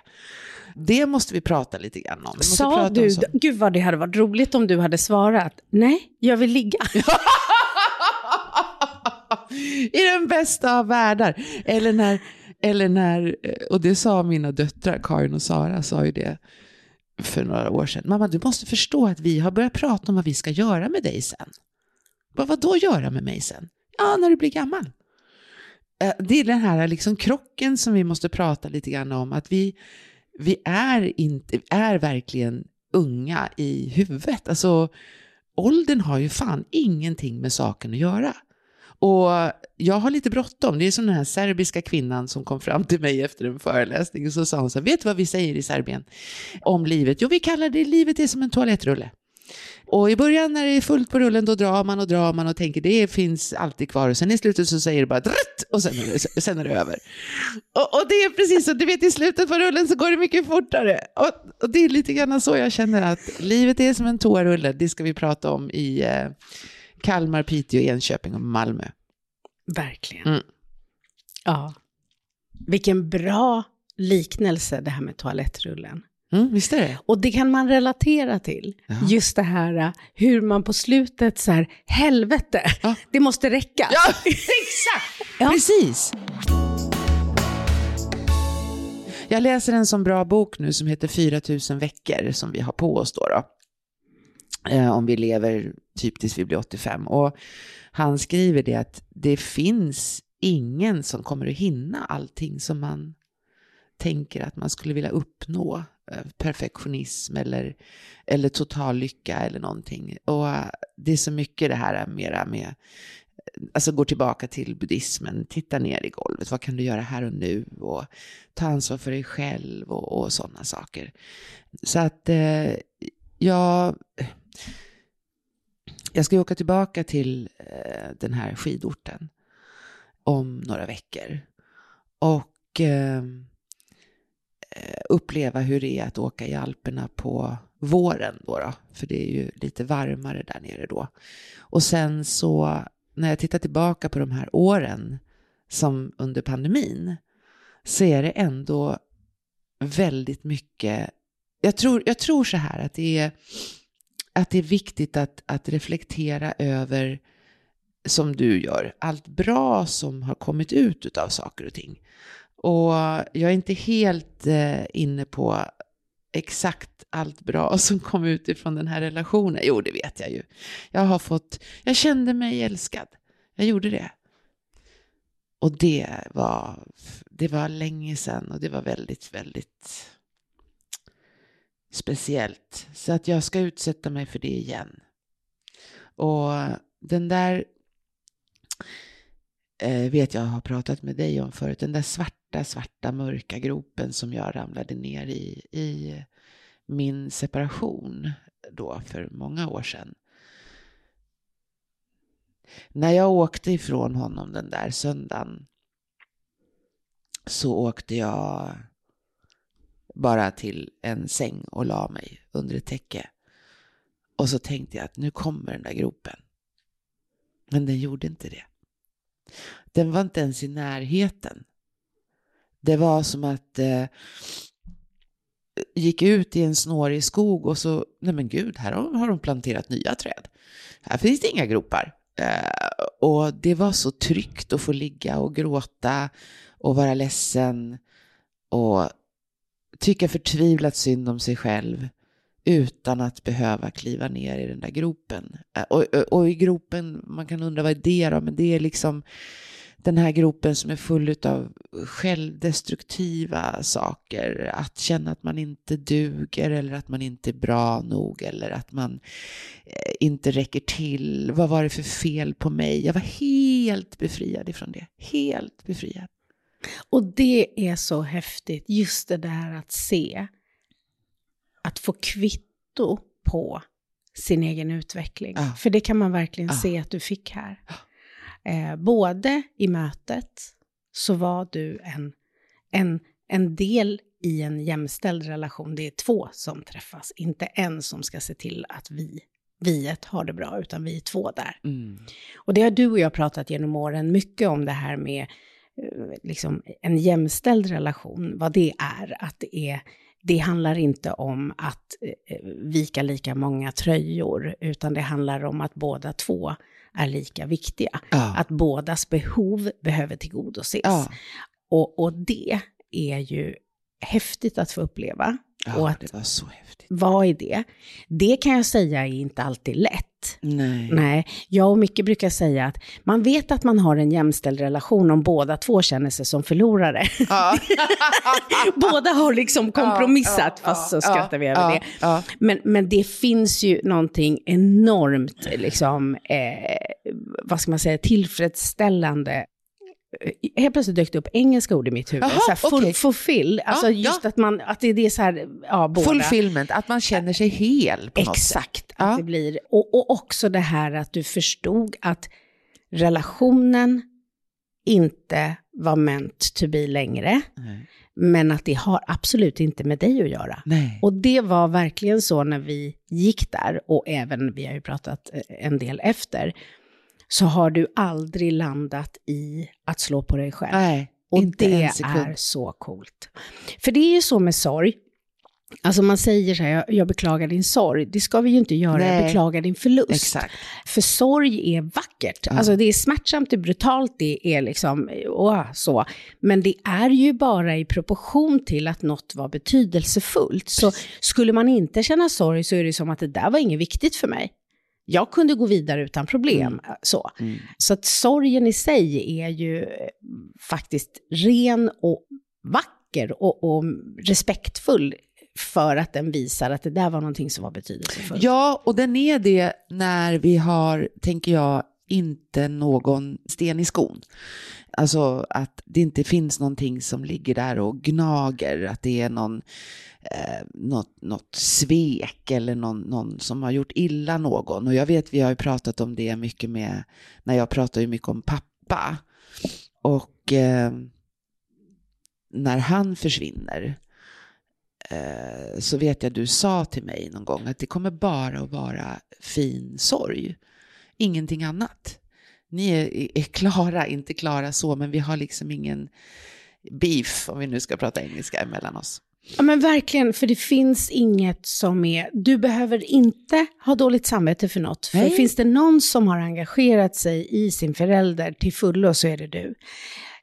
Det måste vi prata lite grann om. Vi Sa om du, sånt. gud vad det hade varit roligt om du hade svarat, nej, jag vill ligga. I den bästa av världar. Eller när, eller när, och det sa mina döttrar, Karin och Sara, sa ju det för några år sedan. Mamma, du måste förstå att vi har börjat prata om vad vi ska göra med dig sen. Vad, vad då göra med mig sen? Ja, när du blir gammal. Eh, det är den här liksom krocken som vi måste prata lite grann om. Att vi, vi är, inte, är verkligen unga i huvudet. Alltså, åldern har ju fan ingenting med saken att göra. Och jag har lite bråttom. Det är som den här serbiska kvinnan som kom fram till mig efter en föreläsning och så sa hon så här, vet du vad vi säger i Serbien om livet? Jo, vi kallar det livet är som en toalettrulle. Och i början när det är fullt på rullen då drar man och drar man och tänker det finns alltid kvar och sen i slutet så säger det bara drutt och sen är det, sen är det över. Och, och det är precis så, du vet i slutet på rullen så går det mycket fortare. Och, och det är lite grann så jag känner att livet är som en toarulle, det ska vi prata om i eh, Kalmar, Piteå, Enköping och Malmö. Verkligen. Mm. Ja. Vilken bra liknelse det här med toalettrullen. Mm, visst är det? Och det kan man relatera till. Ja. Just det här uh, hur man på slutet så här, helvete, Ja. det måste räcka. Ja, exakt! Ja. Precis. Jag läser en sån bra bok nu som heter 4000 veckor som vi har på oss då. då. Eh, om vi lever typ tills vi blir 85. Och han skriver det att det finns ingen som kommer att hinna allting som man tänker att man skulle vilja uppnå. Eh, perfektionism eller, eller total lycka eller någonting. Och det är så mycket det här mera med alltså går tillbaka till buddhismen, titta ner i golvet, vad kan du göra här och nu och ta ansvar för dig själv och, och sådana saker. Så att eh, jag, jag ska ju åka tillbaka till eh, den här skidorten om några veckor och ehm, eh, uppleva hur det är att åka i Alperna på våren då, då för det är ju lite varmare där nere då. Och sen så när jag tittar tillbaka på de här åren som under pandemin så är det ändå väldigt mycket, jag tror, jag tror så här att det är, att det är viktigt att, att reflektera över som du gör, allt bra som har kommit ut av saker och ting. Och jag är inte helt eh, inne på exakt allt bra som kom ut ifrån den här relationen? Jo, det vet jag ju. Jag har fått, jag kände mig älskad. Jag gjorde det. Och det var, det var länge sedan och det var väldigt, väldigt speciellt. Så att jag ska utsätta mig för det igen. Och den där eh, vet jag har pratat med dig om förut, den där svarta, svarta, mörka gropen som jag ramlade ner i, i min separation då för många år sedan. När jag åkte ifrån honom den där söndagen så åkte jag bara till en säng och la mig under ett täcke. Och så tänkte jag att nu kommer den där gropen. Men den gjorde inte det. Den var inte ens i närheten. Det var som att eh, gick ut i en snårig skog och så, nej men gud, här har, de planterat nya träd. Här finns det inga gropar. Eh, och det var så tryggt att få ligga och gråta och vara ledsen och tycka förtvivlat synd om sig själv utan att behöva kliva ner i den där gropen. Och, och, och, i gropen, man kan undra vad är det då, men det är liksom den här gropen som är full av självdestruktiva saker. Att känna att man inte duger eller att man inte är bra nog eller att man inte räcker till. Vad var det för fel på mig? Jag var helt befriad ifrån det. Helt befriad. Och det är så häftigt, just det där att se, att få kvitto på sin egen utveckling. Ah. För det kan man verkligen ah. se att du fick här. Eh, både i mötet så var du en, en, en del i en jämställd relation. Det är två som träffas, inte en som ska se till att vi viet har det bra, utan vi är två där. Mm. Och det har du och jag pratat genom åren mycket om det här med liksom en jämställd relation, vad det är, att det är det handlar inte om att eh, vika lika många tröjor, utan det handlar om att båda två är lika viktiga. Ja. Att bådas behov behöver tillgodoses. Ja. Och, och det är ju häftigt att få uppleva. Ja, och att det var så häftigt. Vad är det? Det kan jag säga är inte alltid lätt. Nej. Nej. Jag och Micke brukar säga att man vet att man har en jämställd relation om båda två känner sig som förlorare. Ja. båda har liksom kompromissat, ja, ja, fast så skrattar vi över det. Men, men det finns ju någonting enormt, liksom, eh, vad ska man säga, tillfredsställande helt plötsligt dök det upp engelska ord i mitt huvud. Aha, så här, full, okay. Fulfill, alltså ja, just ja. att man, att det, är så här, ja båda. Fulfillment, att man känner sig hel på något Exakt, sätt. att det blir. Och, och också det här att du förstod att relationen inte var meant to be längre. Nej. Men att det har absolut inte med dig att göra. Nej. Och det var verkligen så när vi gick där, och även, vi har ju pratat eh, en del efter, så har du aldrig landat i att slå på dig själv. Nej, och det är så coolt. För det är ju så med sorg, Alltså man säger så här, jag, beklagar din sorg. Det ska vi ju inte göra, Nej. jag beklagar din förlust. Exakt. För sorg är vackert. Ja. Alltså det är smärtsamt, det är brutalt, det är liksom, åh, så. Men det är ju bara i proportion till att något var betydelsefullt. Så skulle man inte känna sorg så är det som att det där var inget viktigt för mig jag kunde gå vidare utan problem. Mm. Så. Mm. så att sorgen i sig är ju eh, faktiskt ren och vacker och, och, respektfull för att den visar att det där var någonting som var betydelsefullt. Ja, och den är det när vi har, tänker jag, inte någon sten i skon. Alltså att det inte finns någonting som ligger där och gnager, att det är någon eh, något, något svek eller någon, någon som har gjort illa någon. Och jag vet, vi har ju pratat om det mycket med, när jag pratar ju mycket om pappa. Och eh, när han försvinner eh, så vet jag du sa till mig någon gång att det kommer bara att vara fin sorg, ingenting annat. Ni är, är klara, inte klara så, men vi har liksom ingen beef, om vi nu ska prata engelska, emellan oss. Ja men verkligen, för det finns inget som är, du behöver inte ha dåligt samvete för något. För finns det någon som har engagerat sig i sin förälder till fullo så är det du.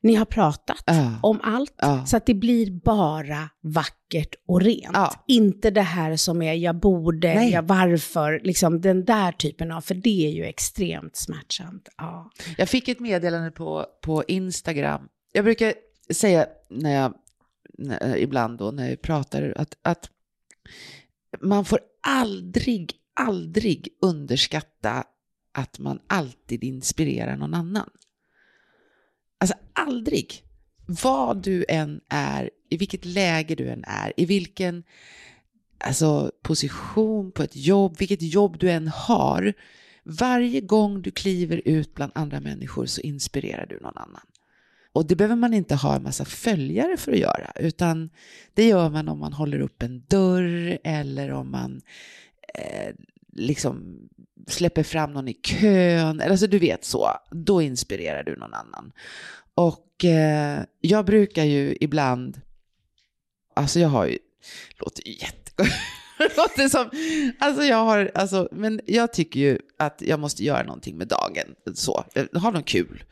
ni har pratat Ja. om allt. Ja. Så att det blir bara vackert och rent. Ja. Inte det här som är jag borde, Nej. jag varför, liksom den där typen av, för det är ju extremt smärtsamt. Ja. Jag fick ett meddelande på, på Instagram. Jag brukar säga när jag, ibland då när jag pratar att, att man får aldrig, aldrig underskatta att man alltid inspirerar någon annan. Alltså aldrig. Vad du än är, i vilket läge du än är, i vilken alltså, position på ett jobb, vilket jobb du än har. Varje gång du kliver ut bland andra människor så inspirerar du någon annan. Och det behöver man inte ha en massa följare för att göra, utan det gör man om man håller upp en dörr eller om man eh, liksom släpper fram någon i kön, alltså du vet så, då inspirerar du någon annan. Och eh, jag brukar ju ibland, alltså jag har ju, låter ju jättegott, det låter som, alltså jag har, alltså, men jag tycker ju att jag måste göra någonting med dagen, så, ha något kul.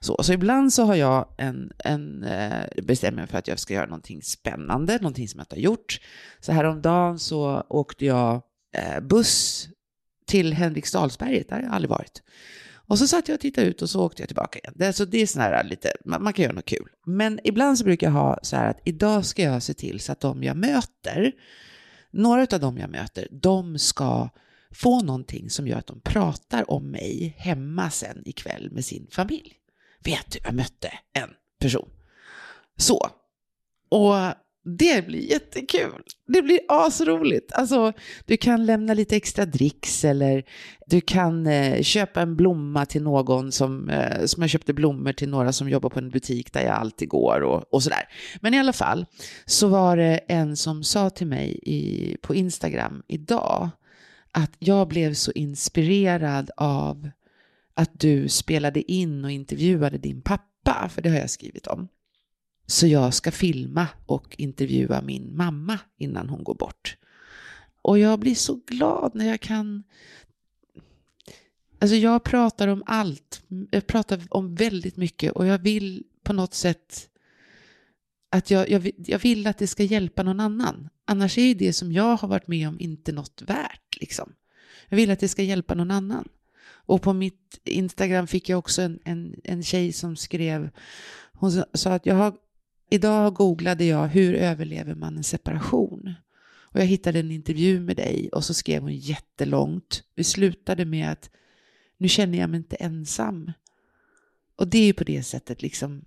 Så, så ibland så har jag en, en eh, bestämmer mig för att jag ska göra någonting spännande, någonting som jag inte har gjort. Så häromdagen så åkte jag eh, buss till Henriksdalsberget, där har jag aldrig varit. Och så satt jag och tittade ut och så åkte jag tillbaka igen. Det, så det är sån här lite, man, man kan göra något kul. Men ibland så brukar jag ha så här att idag ska jag se till så att de jag möter, några av dem jag möter, de ska få någonting som gör att de pratar om mig hemma sen ikväll med sin familj. Vet du, jag mötte en person. Så. Och det blir jättekul. Det blir asroligt. Alltså, du kan lämna lite extra dricks eller du kan eh, köpa en blomma till någon som, eh, som jag köpte blommor till några som jobbar på en butik där jag alltid går och, och sådär. Men i alla fall så var det en som sa till mig i, på Instagram idag att jag blev så inspirerad av att du spelade in och intervjuade din pappa, för det har jag skrivit om. Så jag ska filma och intervjua min mamma innan hon går bort. Och jag blir så glad när jag kan... Alltså jag pratar om allt. Jag pratar om väldigt mycket och jag vill på något sätt att jag, jag, vill- jag vill att det ska hjälpa någon annan. Annars är ju det som jag har varit med om inte något värt. Liksom. Jag vill att det ska hjälpa någon annan. Och på mitt Instagram fick jag också en, en, en tjej som skrev, hon sa att jag har, idag googlade jag hur överlever man en separation? Och jag hittade en intervju med dig och så skrev hon jättelångt. Vi slutade med att nu känner jag mig inte ensam. Och det är ju på det sättet liksom,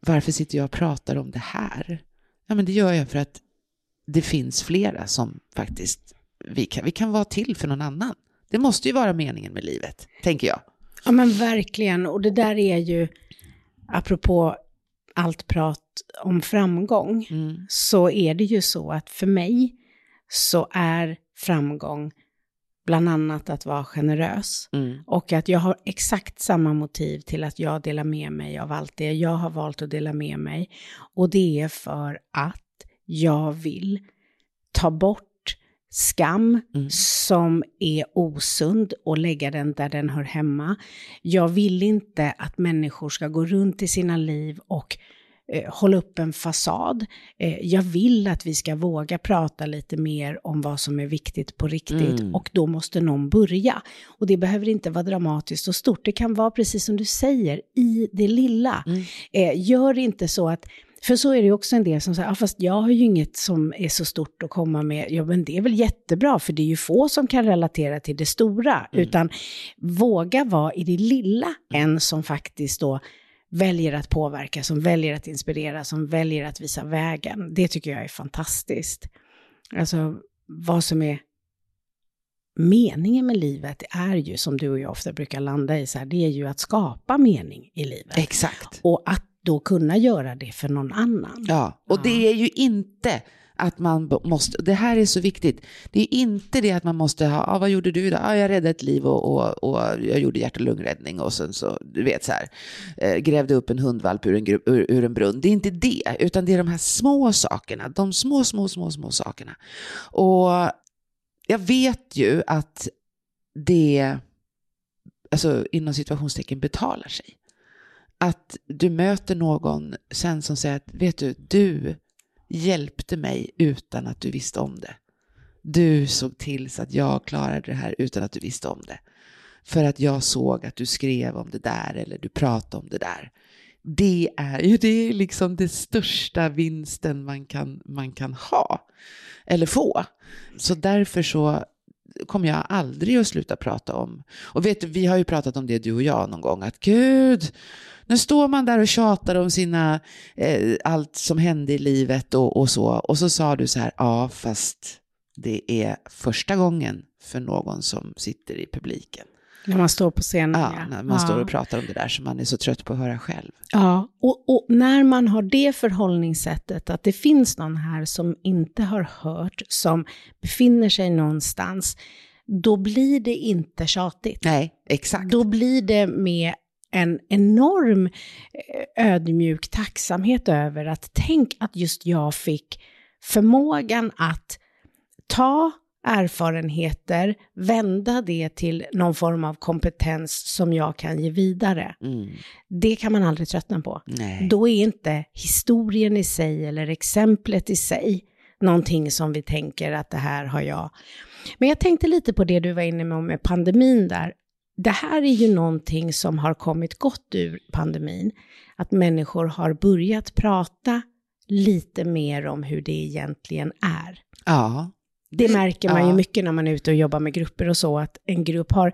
varför sitter jag och pratar om det här? Ja men det gör jag för att det finns flera som faktiskt, vi kan, vi kan vara till för någon annan. Det måste ju vara meningen med livet, tänker jag. Ja men verkligen, och det där är ju, apropå allt prat om framgång, Mm. så är det ju så att för mig så är framgång bland annat att vara generös. Mm. Och att jag har exakt samma motiv till att jag delar med mig av allt det jag har valt att dela med mig. Och det är för att jag vill ta bort skam Mm. som är osund och lägga den där den hör hemma. Jag vill inte att människor ska gå runt i sina liv och eh, hålla upp en fasad. Eh, jag vill att vi ska våga prata lite mer om vad som är viktigt på riktigt Mm. och då måste någon börja. Och det behöver inte vara dramatiskt och stort, det kan vara precis som du säger, i det lilla. Mm. Eh, gör inte så att för så är det ju också en del som säger, ah, fast jag har ju inget som är så stort att komma med. Ja, men det är väl jättebra, för det är ju få som kan relatera till det stora. Utan våga vara i det lilla, en som faktiskt då väljer att påverka, som väljer att inspirera, som väljer att visa vägen. Det tycker jag är fantastiskt. Alltså, vad som är meningen med livet är ju, som du och jag ofta brukar landa i, så här, det är ju att skapa mening i livet. Exakt. Och att då kunna göra det för någon annan. Ja, och det är ju inte att man måste, det här är så viktigt, det är inte det att man måste ha, ah, vad gjorde du idag? Ah, jag räddade ett liv och, och, och jag gjorde hjärt och lungräddning och sen så, du vet så här, eh, grävde upp en hundvalp ur en, ur, ur en brunn. Det är inte det, utan det är de här små sakerna, de små, små, små, små sakerna. Och jag vet ju att det, alltså inom situationstecken betalar sig. att du möter någon sen som säger att vet du, du hjälpte mig utan att du visste om det. Du såg till så att jag klarade det här utan att du visste om det. För att jag såg att du skrev om det där eller du pratade om det där. Det är ju det är liksom den största vinsten man kan, man kan ha eller få. Så därför så kommer jag aldrig att sluta prata om. Och vet du, vi har ju pratat om det du och jag någon gång, att gud, nu står man där och tjatar om sina, eh, allt som hände i livet och, och så. Och så sa du så här, ja fast det är första gången för någon som sitter i publiken. När man står på scenen. Ja, när man ja. står och pratar om det där som man är så trött på att höra själv. Ja, och, och, när man har det förhållningssättet, att det finns någon här som inte har hört, som befinner sig någonstans, då blir det inte tjatigt. Nej, exakt. Då blir det med en enorm eh, ödmjuk tacksamhet över att tänk att just jag fick förmågan att ta erfarenheter, vända det till någon form av kompetens som jag kan ge vidare. Mm. Det kan man aldrig tröttna på. Nej. Då är inte historien i sig eller exemplet i sig någonting som vi tänker att det här har jag. Men jag tänkte lite på det du var inne med med pandemin där. Det här är ju någonting som har kommit gott ur pandemin. Att människor har börjat prata lite mer om hur det egentligen är. Ja. Det märker man ju mycket när man är ute och jobbar med grupper och så, att en grupp har,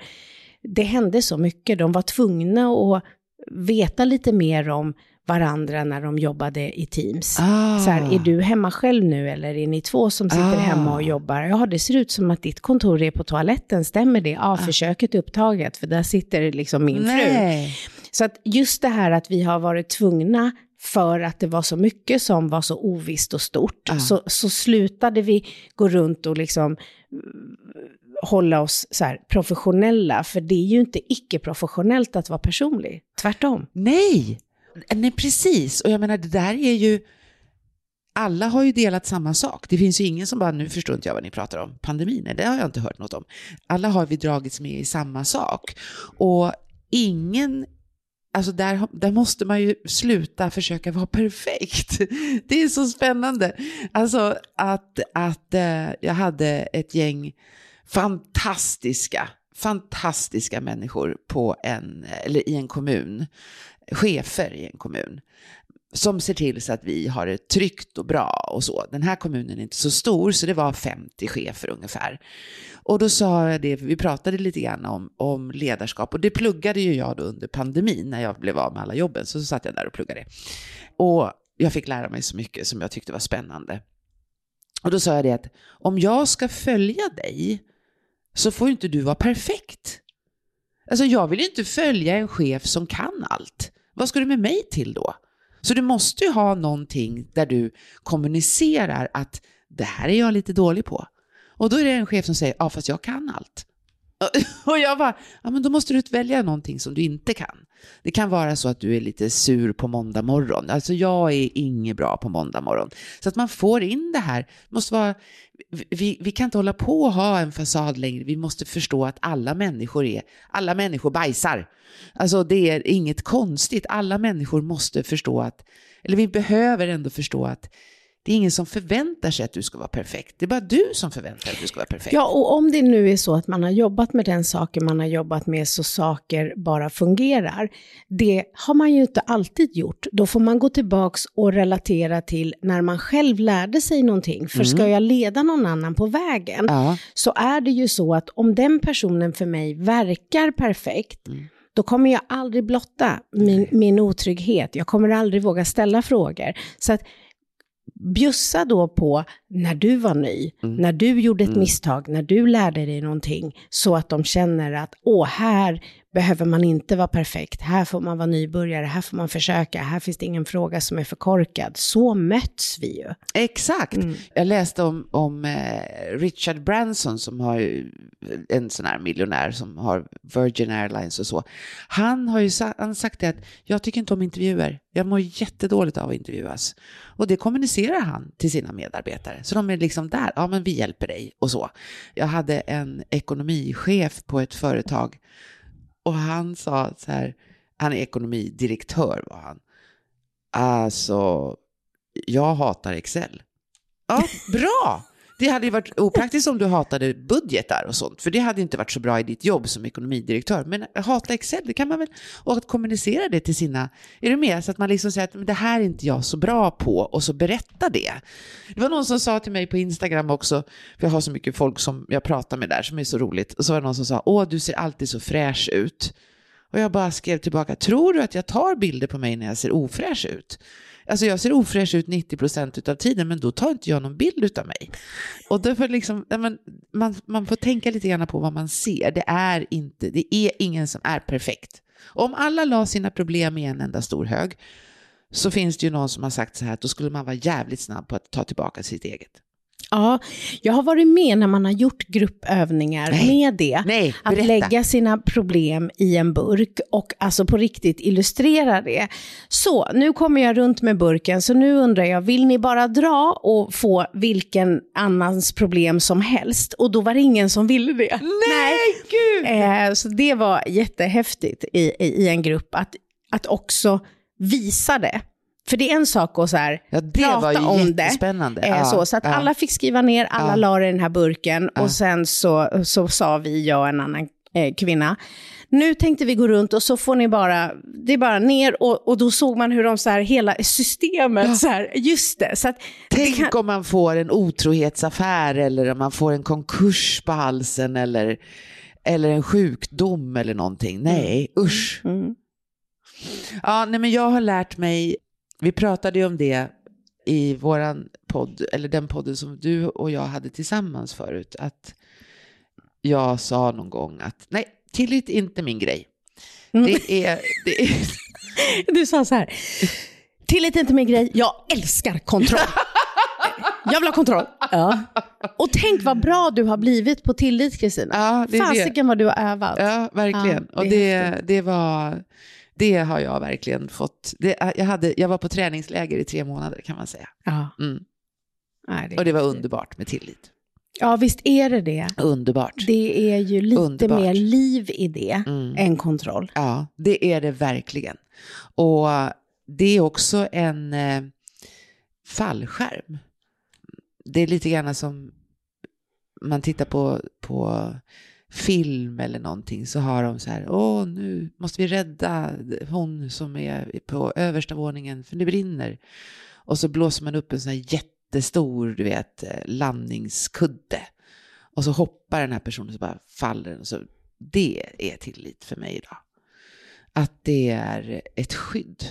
det hände så mycket, de var tvungna att veta lite mer om varandra när de jobbade i Teams. Ah. Så här, är du hemma själv nu eller är ni två som sitter ah. hemma och jobbar? Ja, det ser ut som att ditt kontor är på toaletten, stämmer det? Ja, ah, för köket är upptaget, för där sitter liksom min Nej. fru. Så att just det här att vi har varit tvungna för att det var så mycket som var så ovisst och stort, ja. så, så slutade vi gå runt och liksom mm, hålla oss så här professionella, för det är ju inte icke-professionellt att vara personlig, tvärtom. Nej, nej precis, och jag menar det där är ju, alla har ju delat samma sak. Det finns ju ingen som bara, nu förstår inte jag vad ni pratar om, pandemin, det har jag inte hört något om. Alla har vi dragits med i samma sak. Och ingen Alltså där, där måste man ju sluta försöka vara perfekt. Det är så spännande. Alltså att, att eh, jag hade ett gäng fantastiska, fantastiska människor på en, eller i en kommun, chefer i en kommun, som ser till så att vi har det tryggt och bra och så. Den här kommunen är inte så stor, så det var 50 chefer ungefär. Och då sa jag det, vi pratade lite grann om, om ledarskap och det pluggade ju jag då under pandemin när jag blev av med alla jobben, så, så satt jag där och pluggade. Och jag fick lära mig så mycket som jag tyckte var spännande. Och då sa jag det att om jag ska följa dig så får ju inte du vara perfekt. Alltså jag vill ju inte följa en chef som kan allt. Vad ska du med mig till då? Så du måste ju ha någonting där du kommunicerar att det här är jag lite dålig på. Och då är det en chef som säger, ja fast jag kan allt. Och jag bara, ja men då måste du välja någonting som du inte kan. Det kan vara så att du är lite sur på måndag morgon. Alltså jag är inget bra på måndag morgon. Så att man får in det här, måste vara, vi, vi kan inte hålla på och ha en fasad längre. Vi måste förstå att alla människor är, alla människor bajsar. Alltså det är inget konstigt. Alla människor måste förstå att, eller vi behöver ändå förstå att det är ingen som förväntar sig att du ska vara perfekt. Det är bara du som förväntar dig att du ska vara perfekt. Ja, och om det nu är så att man har jobbat med den saken man har jobbat med så saker bara fungerar. Det har man ju inte alltid gjort. Då får man gå tillbaks och relatera till när man själv lärde sig någonting. För mm. ska jag leda någon annan på vägen ja. så är det ju så att om den personen för mig verkar perfekt mm då kommer jag aldrig blotta min, min otrygghet. Jag kommer aldrig våga ställa frågor. Så att bjussa då på när du var ny, mm. när du gjorde ett mm. misstag, när du lärde dig någonting, så att de känner att åh, här behöver man inte vara perfekt, här får man vara nybörjare, här får man försöka, här finns det ingen fråga som är för korkad. Så möts vi ju. Exakt. Mm. Jag läste om, om eh, Richard Branson som har en sån här miljonär som har Virgin Airlines och så. Han har ju sa han sagt det att jag tycker inte om intervjuer, jag mår jättedåligt av att intervjuas. Och det kommunicerar han till sina medarbetare. Så de är liksom där, ja men vi hjälper dig och så. Jag hade en ekonomichef på ett företag och han sa så här, Han är ekonomidirektör var han. Alltså, jag hatar Excel. Ja, bra! Det hade ju varit opraktiskt om du hatade budgetar och sånt, för det hade inte varit så bra i ditt jobb som ekonomidirektör. Men hata Excel, det kan man väl, och att kommunicera det till sina, är du med? Så att man liksom säger att det här är inte jag så bra på, och så berätta det. Det var någon som sa till mig på Instagram också, för jag har så mycket folk som jag pratar med där som är så roligt, och så var det någon som sa, åh du ser alltid så fräsch ut. Och jag bara skrev tillbaka, tror du att jag tar bilder på mig när jag ser ofräsch ut? Alltså jag ser ofräsch ut 90% av tiden, men då tar inte jag någon bild av mig. Och därför liksom, man, man, man får tänka lite grann på vad man ser. Det är inte, det är ingen som är perfekt. Om alla la sina problem i en enda stor hög, så finns det ju någon som har sagt så här, att då skulle man vara jävligt snabb på att ta tillbaka sitt eget. Ja, jag har varit med när man har gjort gruppövningar Nej. med det. Nej, att lägga sina problem i en burk och alltså på riktigt illustrera det. Så, nu kommer jag runt med burken, så nu undrar jag, vill ni bara dra och få vilken annans problem som helst? Och då var det ingen som ville det. Nej, gud! Eh, så det var jättehäftigt i, i, i en grupp att, att också visa det. För det är en sak att så här, Ja, det prata var ju om det. Eh, Ja, så, så att ja. alla fick skriva ner, alla Ja. la det i den här burken och sen så, så sa vi, jag och en annan eh, kvinna, nu tänkte vi gå runt och så får ni bara, det är bara ner och, och då såg man hur de så här, hela systemet, Ja. så här, just det. Så att det Tänk kan- om man får en otrohetsaffär eller om man får en konkurs på halsen eller, eller en sjukdom eller någonting. Nej, usch. Mm. Ja, nej men jag har lärt mig, vi pratade ju om det i våran podd, eller den podden som du och jag hade tillsammans förut, att jag sa någon gång att nej, tillit är inte min grej. Mm. Det är, det är, Du sa så här, tillit är inte min grej, jag älskar kontroll. Jag vill ha kontroll. Ja. Och tänk vad bra du har blivit på tillit, Kristina. ja. Fasiken vad du har övat. Ja, verkligen. Ja, och det är det, det var, det har jag verkligen fått. Det, jag, hade, jag var på träningsläger i tre månader kan man säga. Ja. Mm. Nej, det Och det var underbart med tillit. Ja, visst är det det. Underbart. Det är ju lite Underbart. mer liv i det Mm. än kontroll. Ja, det är det verkligen. Och det är också en eh, fallskärm. Det är lite grann som man tittar på, på film eller någonting så har de så här, åh nu måste vi rädda hon som är på översta våningen för det brinner. Och så blåser man upp en sån här jättestor, du vet, eh, landningskudde. Och så hoppar den här personen så bara faller den. Så, det är tillit för mig idag. Att det är ett skydd.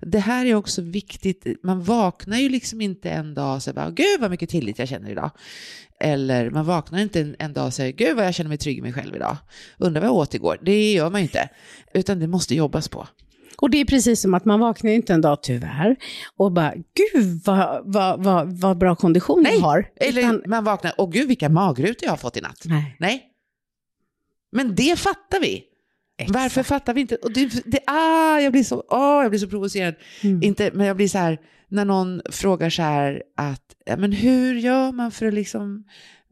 Det här är också viktigt. Man vaknar ju liksom inte en dag och säger bara, gud vad mycket tillit jag känner idag. Eller man vaknar inte en, en dag och säger, gud vad jag känner mig trygg i mig själv idag. Undrar vad jag åt igår. Det gör man ju inte. Utan det måste jobbas på. Och det är precis som att man vaknar inte en dag, tyvärr, och bara, gud vad, vad, vad, vad bra kondition jag Nej, har. Eller Utan- man vaknar, åh gud vilka magrutor jag har fått i natt. Nej. Nej. Men det fattar vi. Exakt. Varför fattar vi inte? Och det, det, ah, jag, blir så, åh, jag blir så provocerad. Mm. Inte, men jag blir så här, när någon frågar så här att, ja, men hur gör man för att liksom,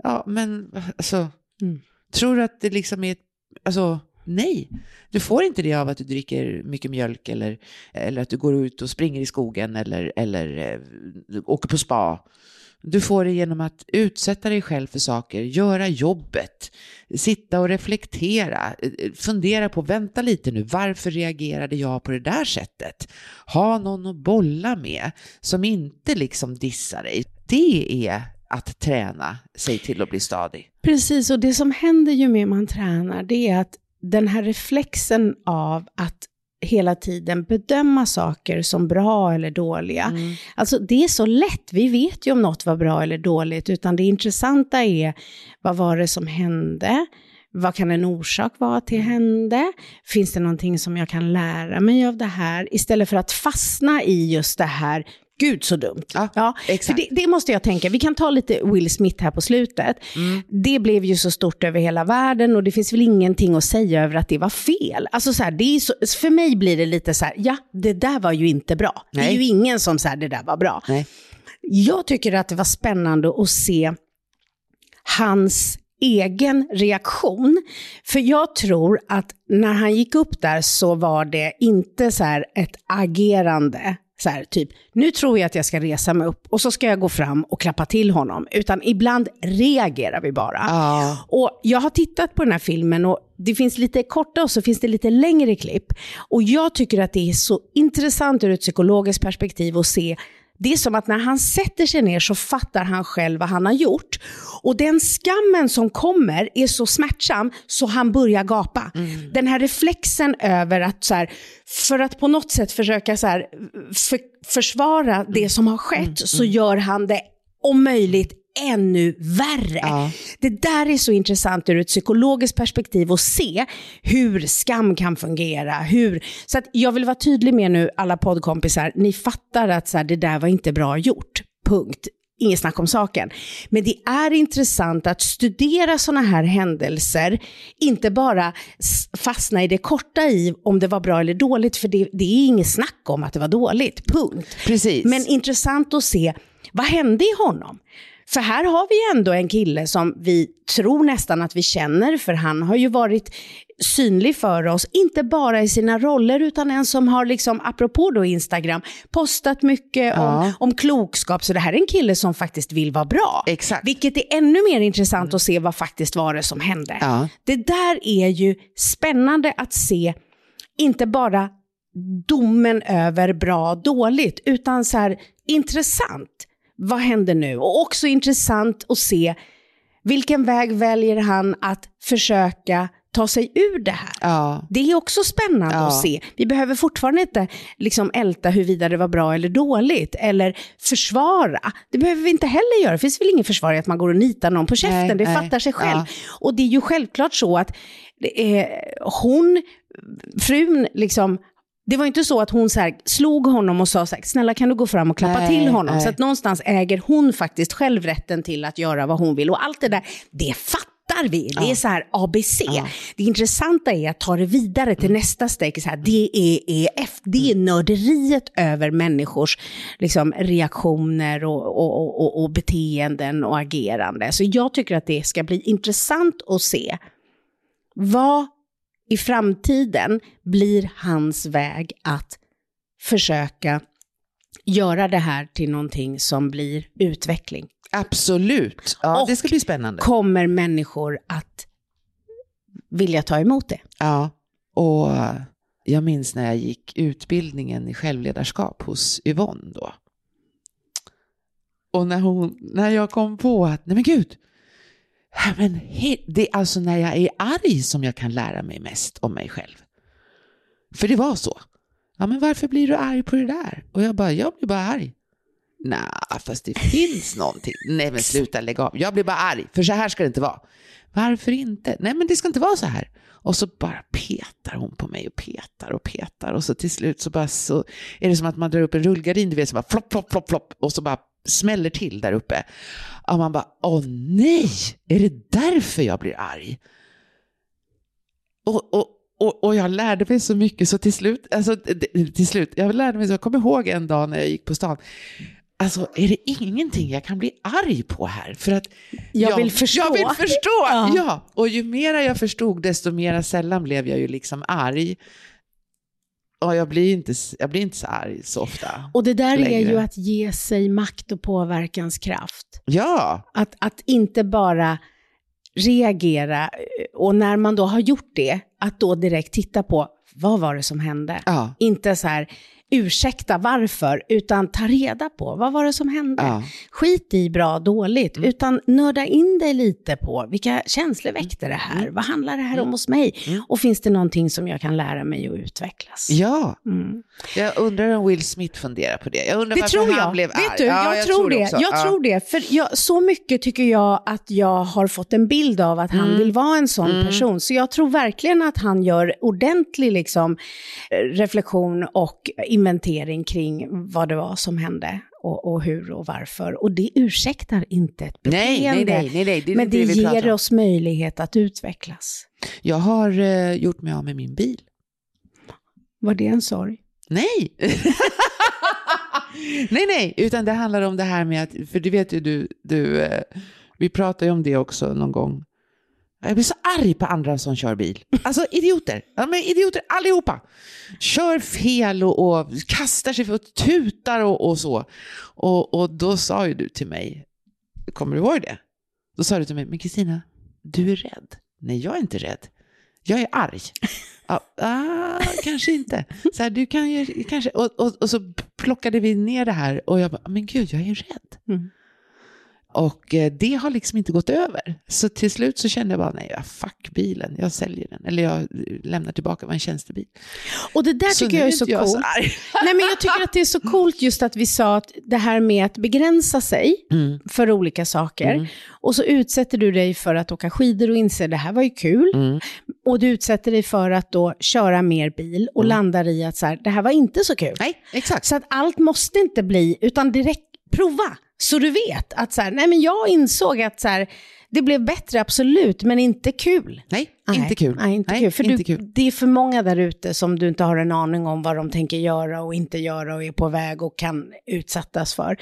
ja men alltså, Mm. tror du att det liksom är, ett- alltså nej. Du får inte det av att du dricker mycket mjölk eller, eller att du går ut och springer i skogen eller, eller eh, åker på spa. Du får det genom att utsätta dig själv för saker, göra jobbet, sitta och reflektera, eh, fundera på, vänta lite nu, varför reagerade jag på det där sättet? Ha någon att bolla med som inte liksom dissar dig. Det är att träna sig till att bli stadig. Precis, och det som händer ju mer man tränar, det är att den här reflexen av att hela tiden bedöma saker som bra eller dåliga. Alltså det är så lätt, vi vet ju om något var bra eller dåligt, utan det intressanta är vad var det som hände? Vad kan en orsak vara till hände? Finns det någonting som jag kan lära mig av det här? Istället för att fastna i just det här, gud så dumt. Ja, för exakt. det, det måste jag tänka, vi kan ta lite Will Smith här på slutet. Det blev ju så stort över hela världen och det finns väl ingenting att säga över att det var fel. Alltså så här, det är så, för mig blir det lite så här, ja, det där var ju inte bra. Det är Nej. ju ingen som säger det där var bra. Nej. Jag tycker att det var spännande att se hans egen reaktion. För jag tror att när han gick upp där så var det inte så ett agerande så här, typ, nu tror jag att jag ska resa mig upp och så ska jag gå fram och klappa till honom. Utan ibland reagerar vi bara. Ja. Och jag har tittat på den här filmen och det finns lite korta och så finns det lite längre klipp. Och jag tycker att det är så intressant ur ett psykologiskt perspektiv att se det är som att när han sätter sig ner så fattar han själv vad han har gjort. Och den skammen som kommer är så smärtsam så han börjar gapa. Mm. Den här reflexen över att, så här, för att på något sätt försöka så här, för, försvara Mm. det som har skett så gör han det om möjligt ännu värre. Ja. Det där är så intressant ur ett psykologiskt perspektiv att se hur skam kan fungera. Hur, så att jag vill vara tydlig med nu, alla poddkompisar, ni fattar att så här, det där var inte bra gjort. Punkt. Inget snack om saken. Men det är intressant att studera sådana här händelser, inte bara fastna i det korta i om det var bra eller dåligt, för det, det är inget snack om att det var dåligt. Punkt. Precis. Men intressant att se, vad hände i honom? För här har vi ändå en kille som vi tror nästan att vi känner, för han har ju varit synlig för oss, inte bara i sina roller, utan en som har, liksom, apropå då Instagram, postat mycket Ja. om, om klokskap. Så det här är en kille som faktiskt vill vara bra. Exakt. Vilket är ännu mer intressant att se vad faktiskt var det som hände. Ja. Det där är ju spännande att se, inte bara domen över bra dåligt, utan så här intressant. Vad händer nu? Och också intressant att se vilken väg väljer han att försöka ta sig ur det här. Ja. Det är också spännande Ja. att se. Vi behöver fortfarande inte liksom älta huruvida det var bra eller dåligt, eller försvara. Det behöver vi inte heller göra. Det finns väl ingen försvar i att man går och nitar någon på käften, Nej, det nej. fattar sig själv. Ja. Och det är ju självklart så att eh, hon, frun, liksom, det var inte så att hon så här, slog honom och sa så här, snälla kan du gå fram och klappa Nej, till honom? nej. Så att någonstans äger hon faktiskt själv rätten till att göra vad hon vill. Och allt det där, det fattar vi. Det är så här ABC. Det intressanta är att ta det vidare till nästa steg. Så här, det är EF, det är nörderiet över människors liksom, reaktioner och, och, och, och beteenden och agerande. Så jag tycker att det ska bli intressant att se vad i framtiden blir hans väg att försöka göra det här till någonting som blir utveckling. Absolut. Ja, Och det ska bli spännande. Kommer människor att vilja ta emot det? Ja, och jag minns när jag gick utbildningen i självledarskap hos Yvonne då. Och när, hon, när jag kom på att, nej men gud, men det är alltså när jag är arg som jag kan lära mig mest om mig själv. För det var så. Ja, men varför blir du arg på det där? Och jag bara, jag blir bara arg. Nej, fast det finns någonting. Nej, men sluta lägga av. Jag blir bara arg, för så här ska det inte vara. Varför inte? Nej, men det ska inte vara så här. Och så bara petar hon på mig och petar och petar och så till slut så bara så är det som att man drar upp en rullgardin, du vet, så bara flopp, flopp, flopp, flopp och så bara smäller till där uppe. Och man bara, åh nej, är det därför jag blir arg? Och, och, och, och jag lärde mig så mycket så till slut, alltså till slut, jag lärde mig så, jag kommer ihåg en dag när jag gick på stan, Alltså är det ingenting jag kan bli arg på här? För att Jag vill förstå. Jag vill förstå, Ja. ja. Och ju mera jag förstod, desto mera sällan blev jag ju liksom arg. Och jag blir inte, jag blir inte så arg så ofta. Och det där är längre. ju att ge sig makt och påverkanskraft. Ja, Att, att inte bara reagera och när man då har gjort det, att då direkt titta på vad var det som hände? ja, Inte så här ursäkta varför, utan ta reda på vad var det som hände. ja. Skit i bra dåligt, utan nörda in dig lite på vilka känslor väckte det här? Vad handlar det här om hos mig? Och finns det någonting som jag kan lära mig att utvecklas? ja. Mm. Jag undrar om Will Smith funderar på det. Jag undrar Det varför tror han jag. blev Vet arg. du, Ja, jag, tror det. också. Jag ja. tror det. För jag, så mycket tycker jag att jag har fått en bild av att han Mm. vill vara en sån person. Så jag tror verkligen att han gör ordentlig liksom, eh, reflektion och inventering kring vad det var som hände och, och hur och varför. Och det ursäktar inte ett beteende. nej, nej, nej, nej, det men det, det ger oss möjlighet att utvecklas. Jag har eh, gjort mig av med min bil. Var det en sorg? Nej! nej, nej, utan det handlar om det här med att, för du vet ju du, du eh, vi pratade ju om det också någon gång Jag blir så arg på andra som kör bil. Alltså idioter. Ja, men idioter allihopa. Kör fel och, och kastar sig för och tutar och, och så. Och, och då sa ju du till mig, kommer du ihåg det? Då sa du till mig, men Kristina, du är rädd. Nej, jag är inte rädd. Jag är arg. Ja, ah, kanske inte. Så här, du kan ju, kanske, och, och, och, så plockade vi ner det här och jag bara, men gud, jag är rädd. Mm. Och eh, det har liksom inte gått över. Så till slut så kände jag bara, nej, fuck bilen, jag säljer den. Eller jag lämnar tillbaka, var en tjänstebil. Och det där Så tycker jag är så coolt. så. Nej, men jag tycker att det är så coolt just att vi sa att det här med att begränsa sig Mm. för olika saker. Och så utsätter du dig för att åka skidor och inser det här var ju kul. Mm. Och du utsätter dig för att då köra mer bil och landar i att så här, det här var inte så kul. Mm. Nej, exakt. Så att allt måste inte bli, utan direkt prova. Så du vet att så här, nej men jag insåg att så här, det blev bättre absolut, men inte kul. Nej, Nej, inte kul. Nej, inte Nej, kul. För inte du, kul. det är för många där ute som du inte har en aning om vad de tänker göra och inte göra och är på väg och kan utsättas för.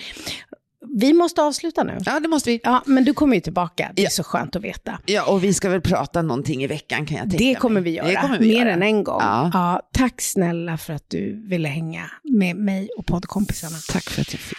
Vi måste avsluta nu. Ja, det måste vi. Ja, men du kommer ju tillbaka. Det är Ja. så skönt att veta. Ja, och vi ska väl prata någonting i veckan kan jag tänka Det kommer vi göra, Det kommer vi mer göra. än en gång. Ja. tack snälla för att du ville hänga med mig och poddkompisarna. Tack för att jag fick.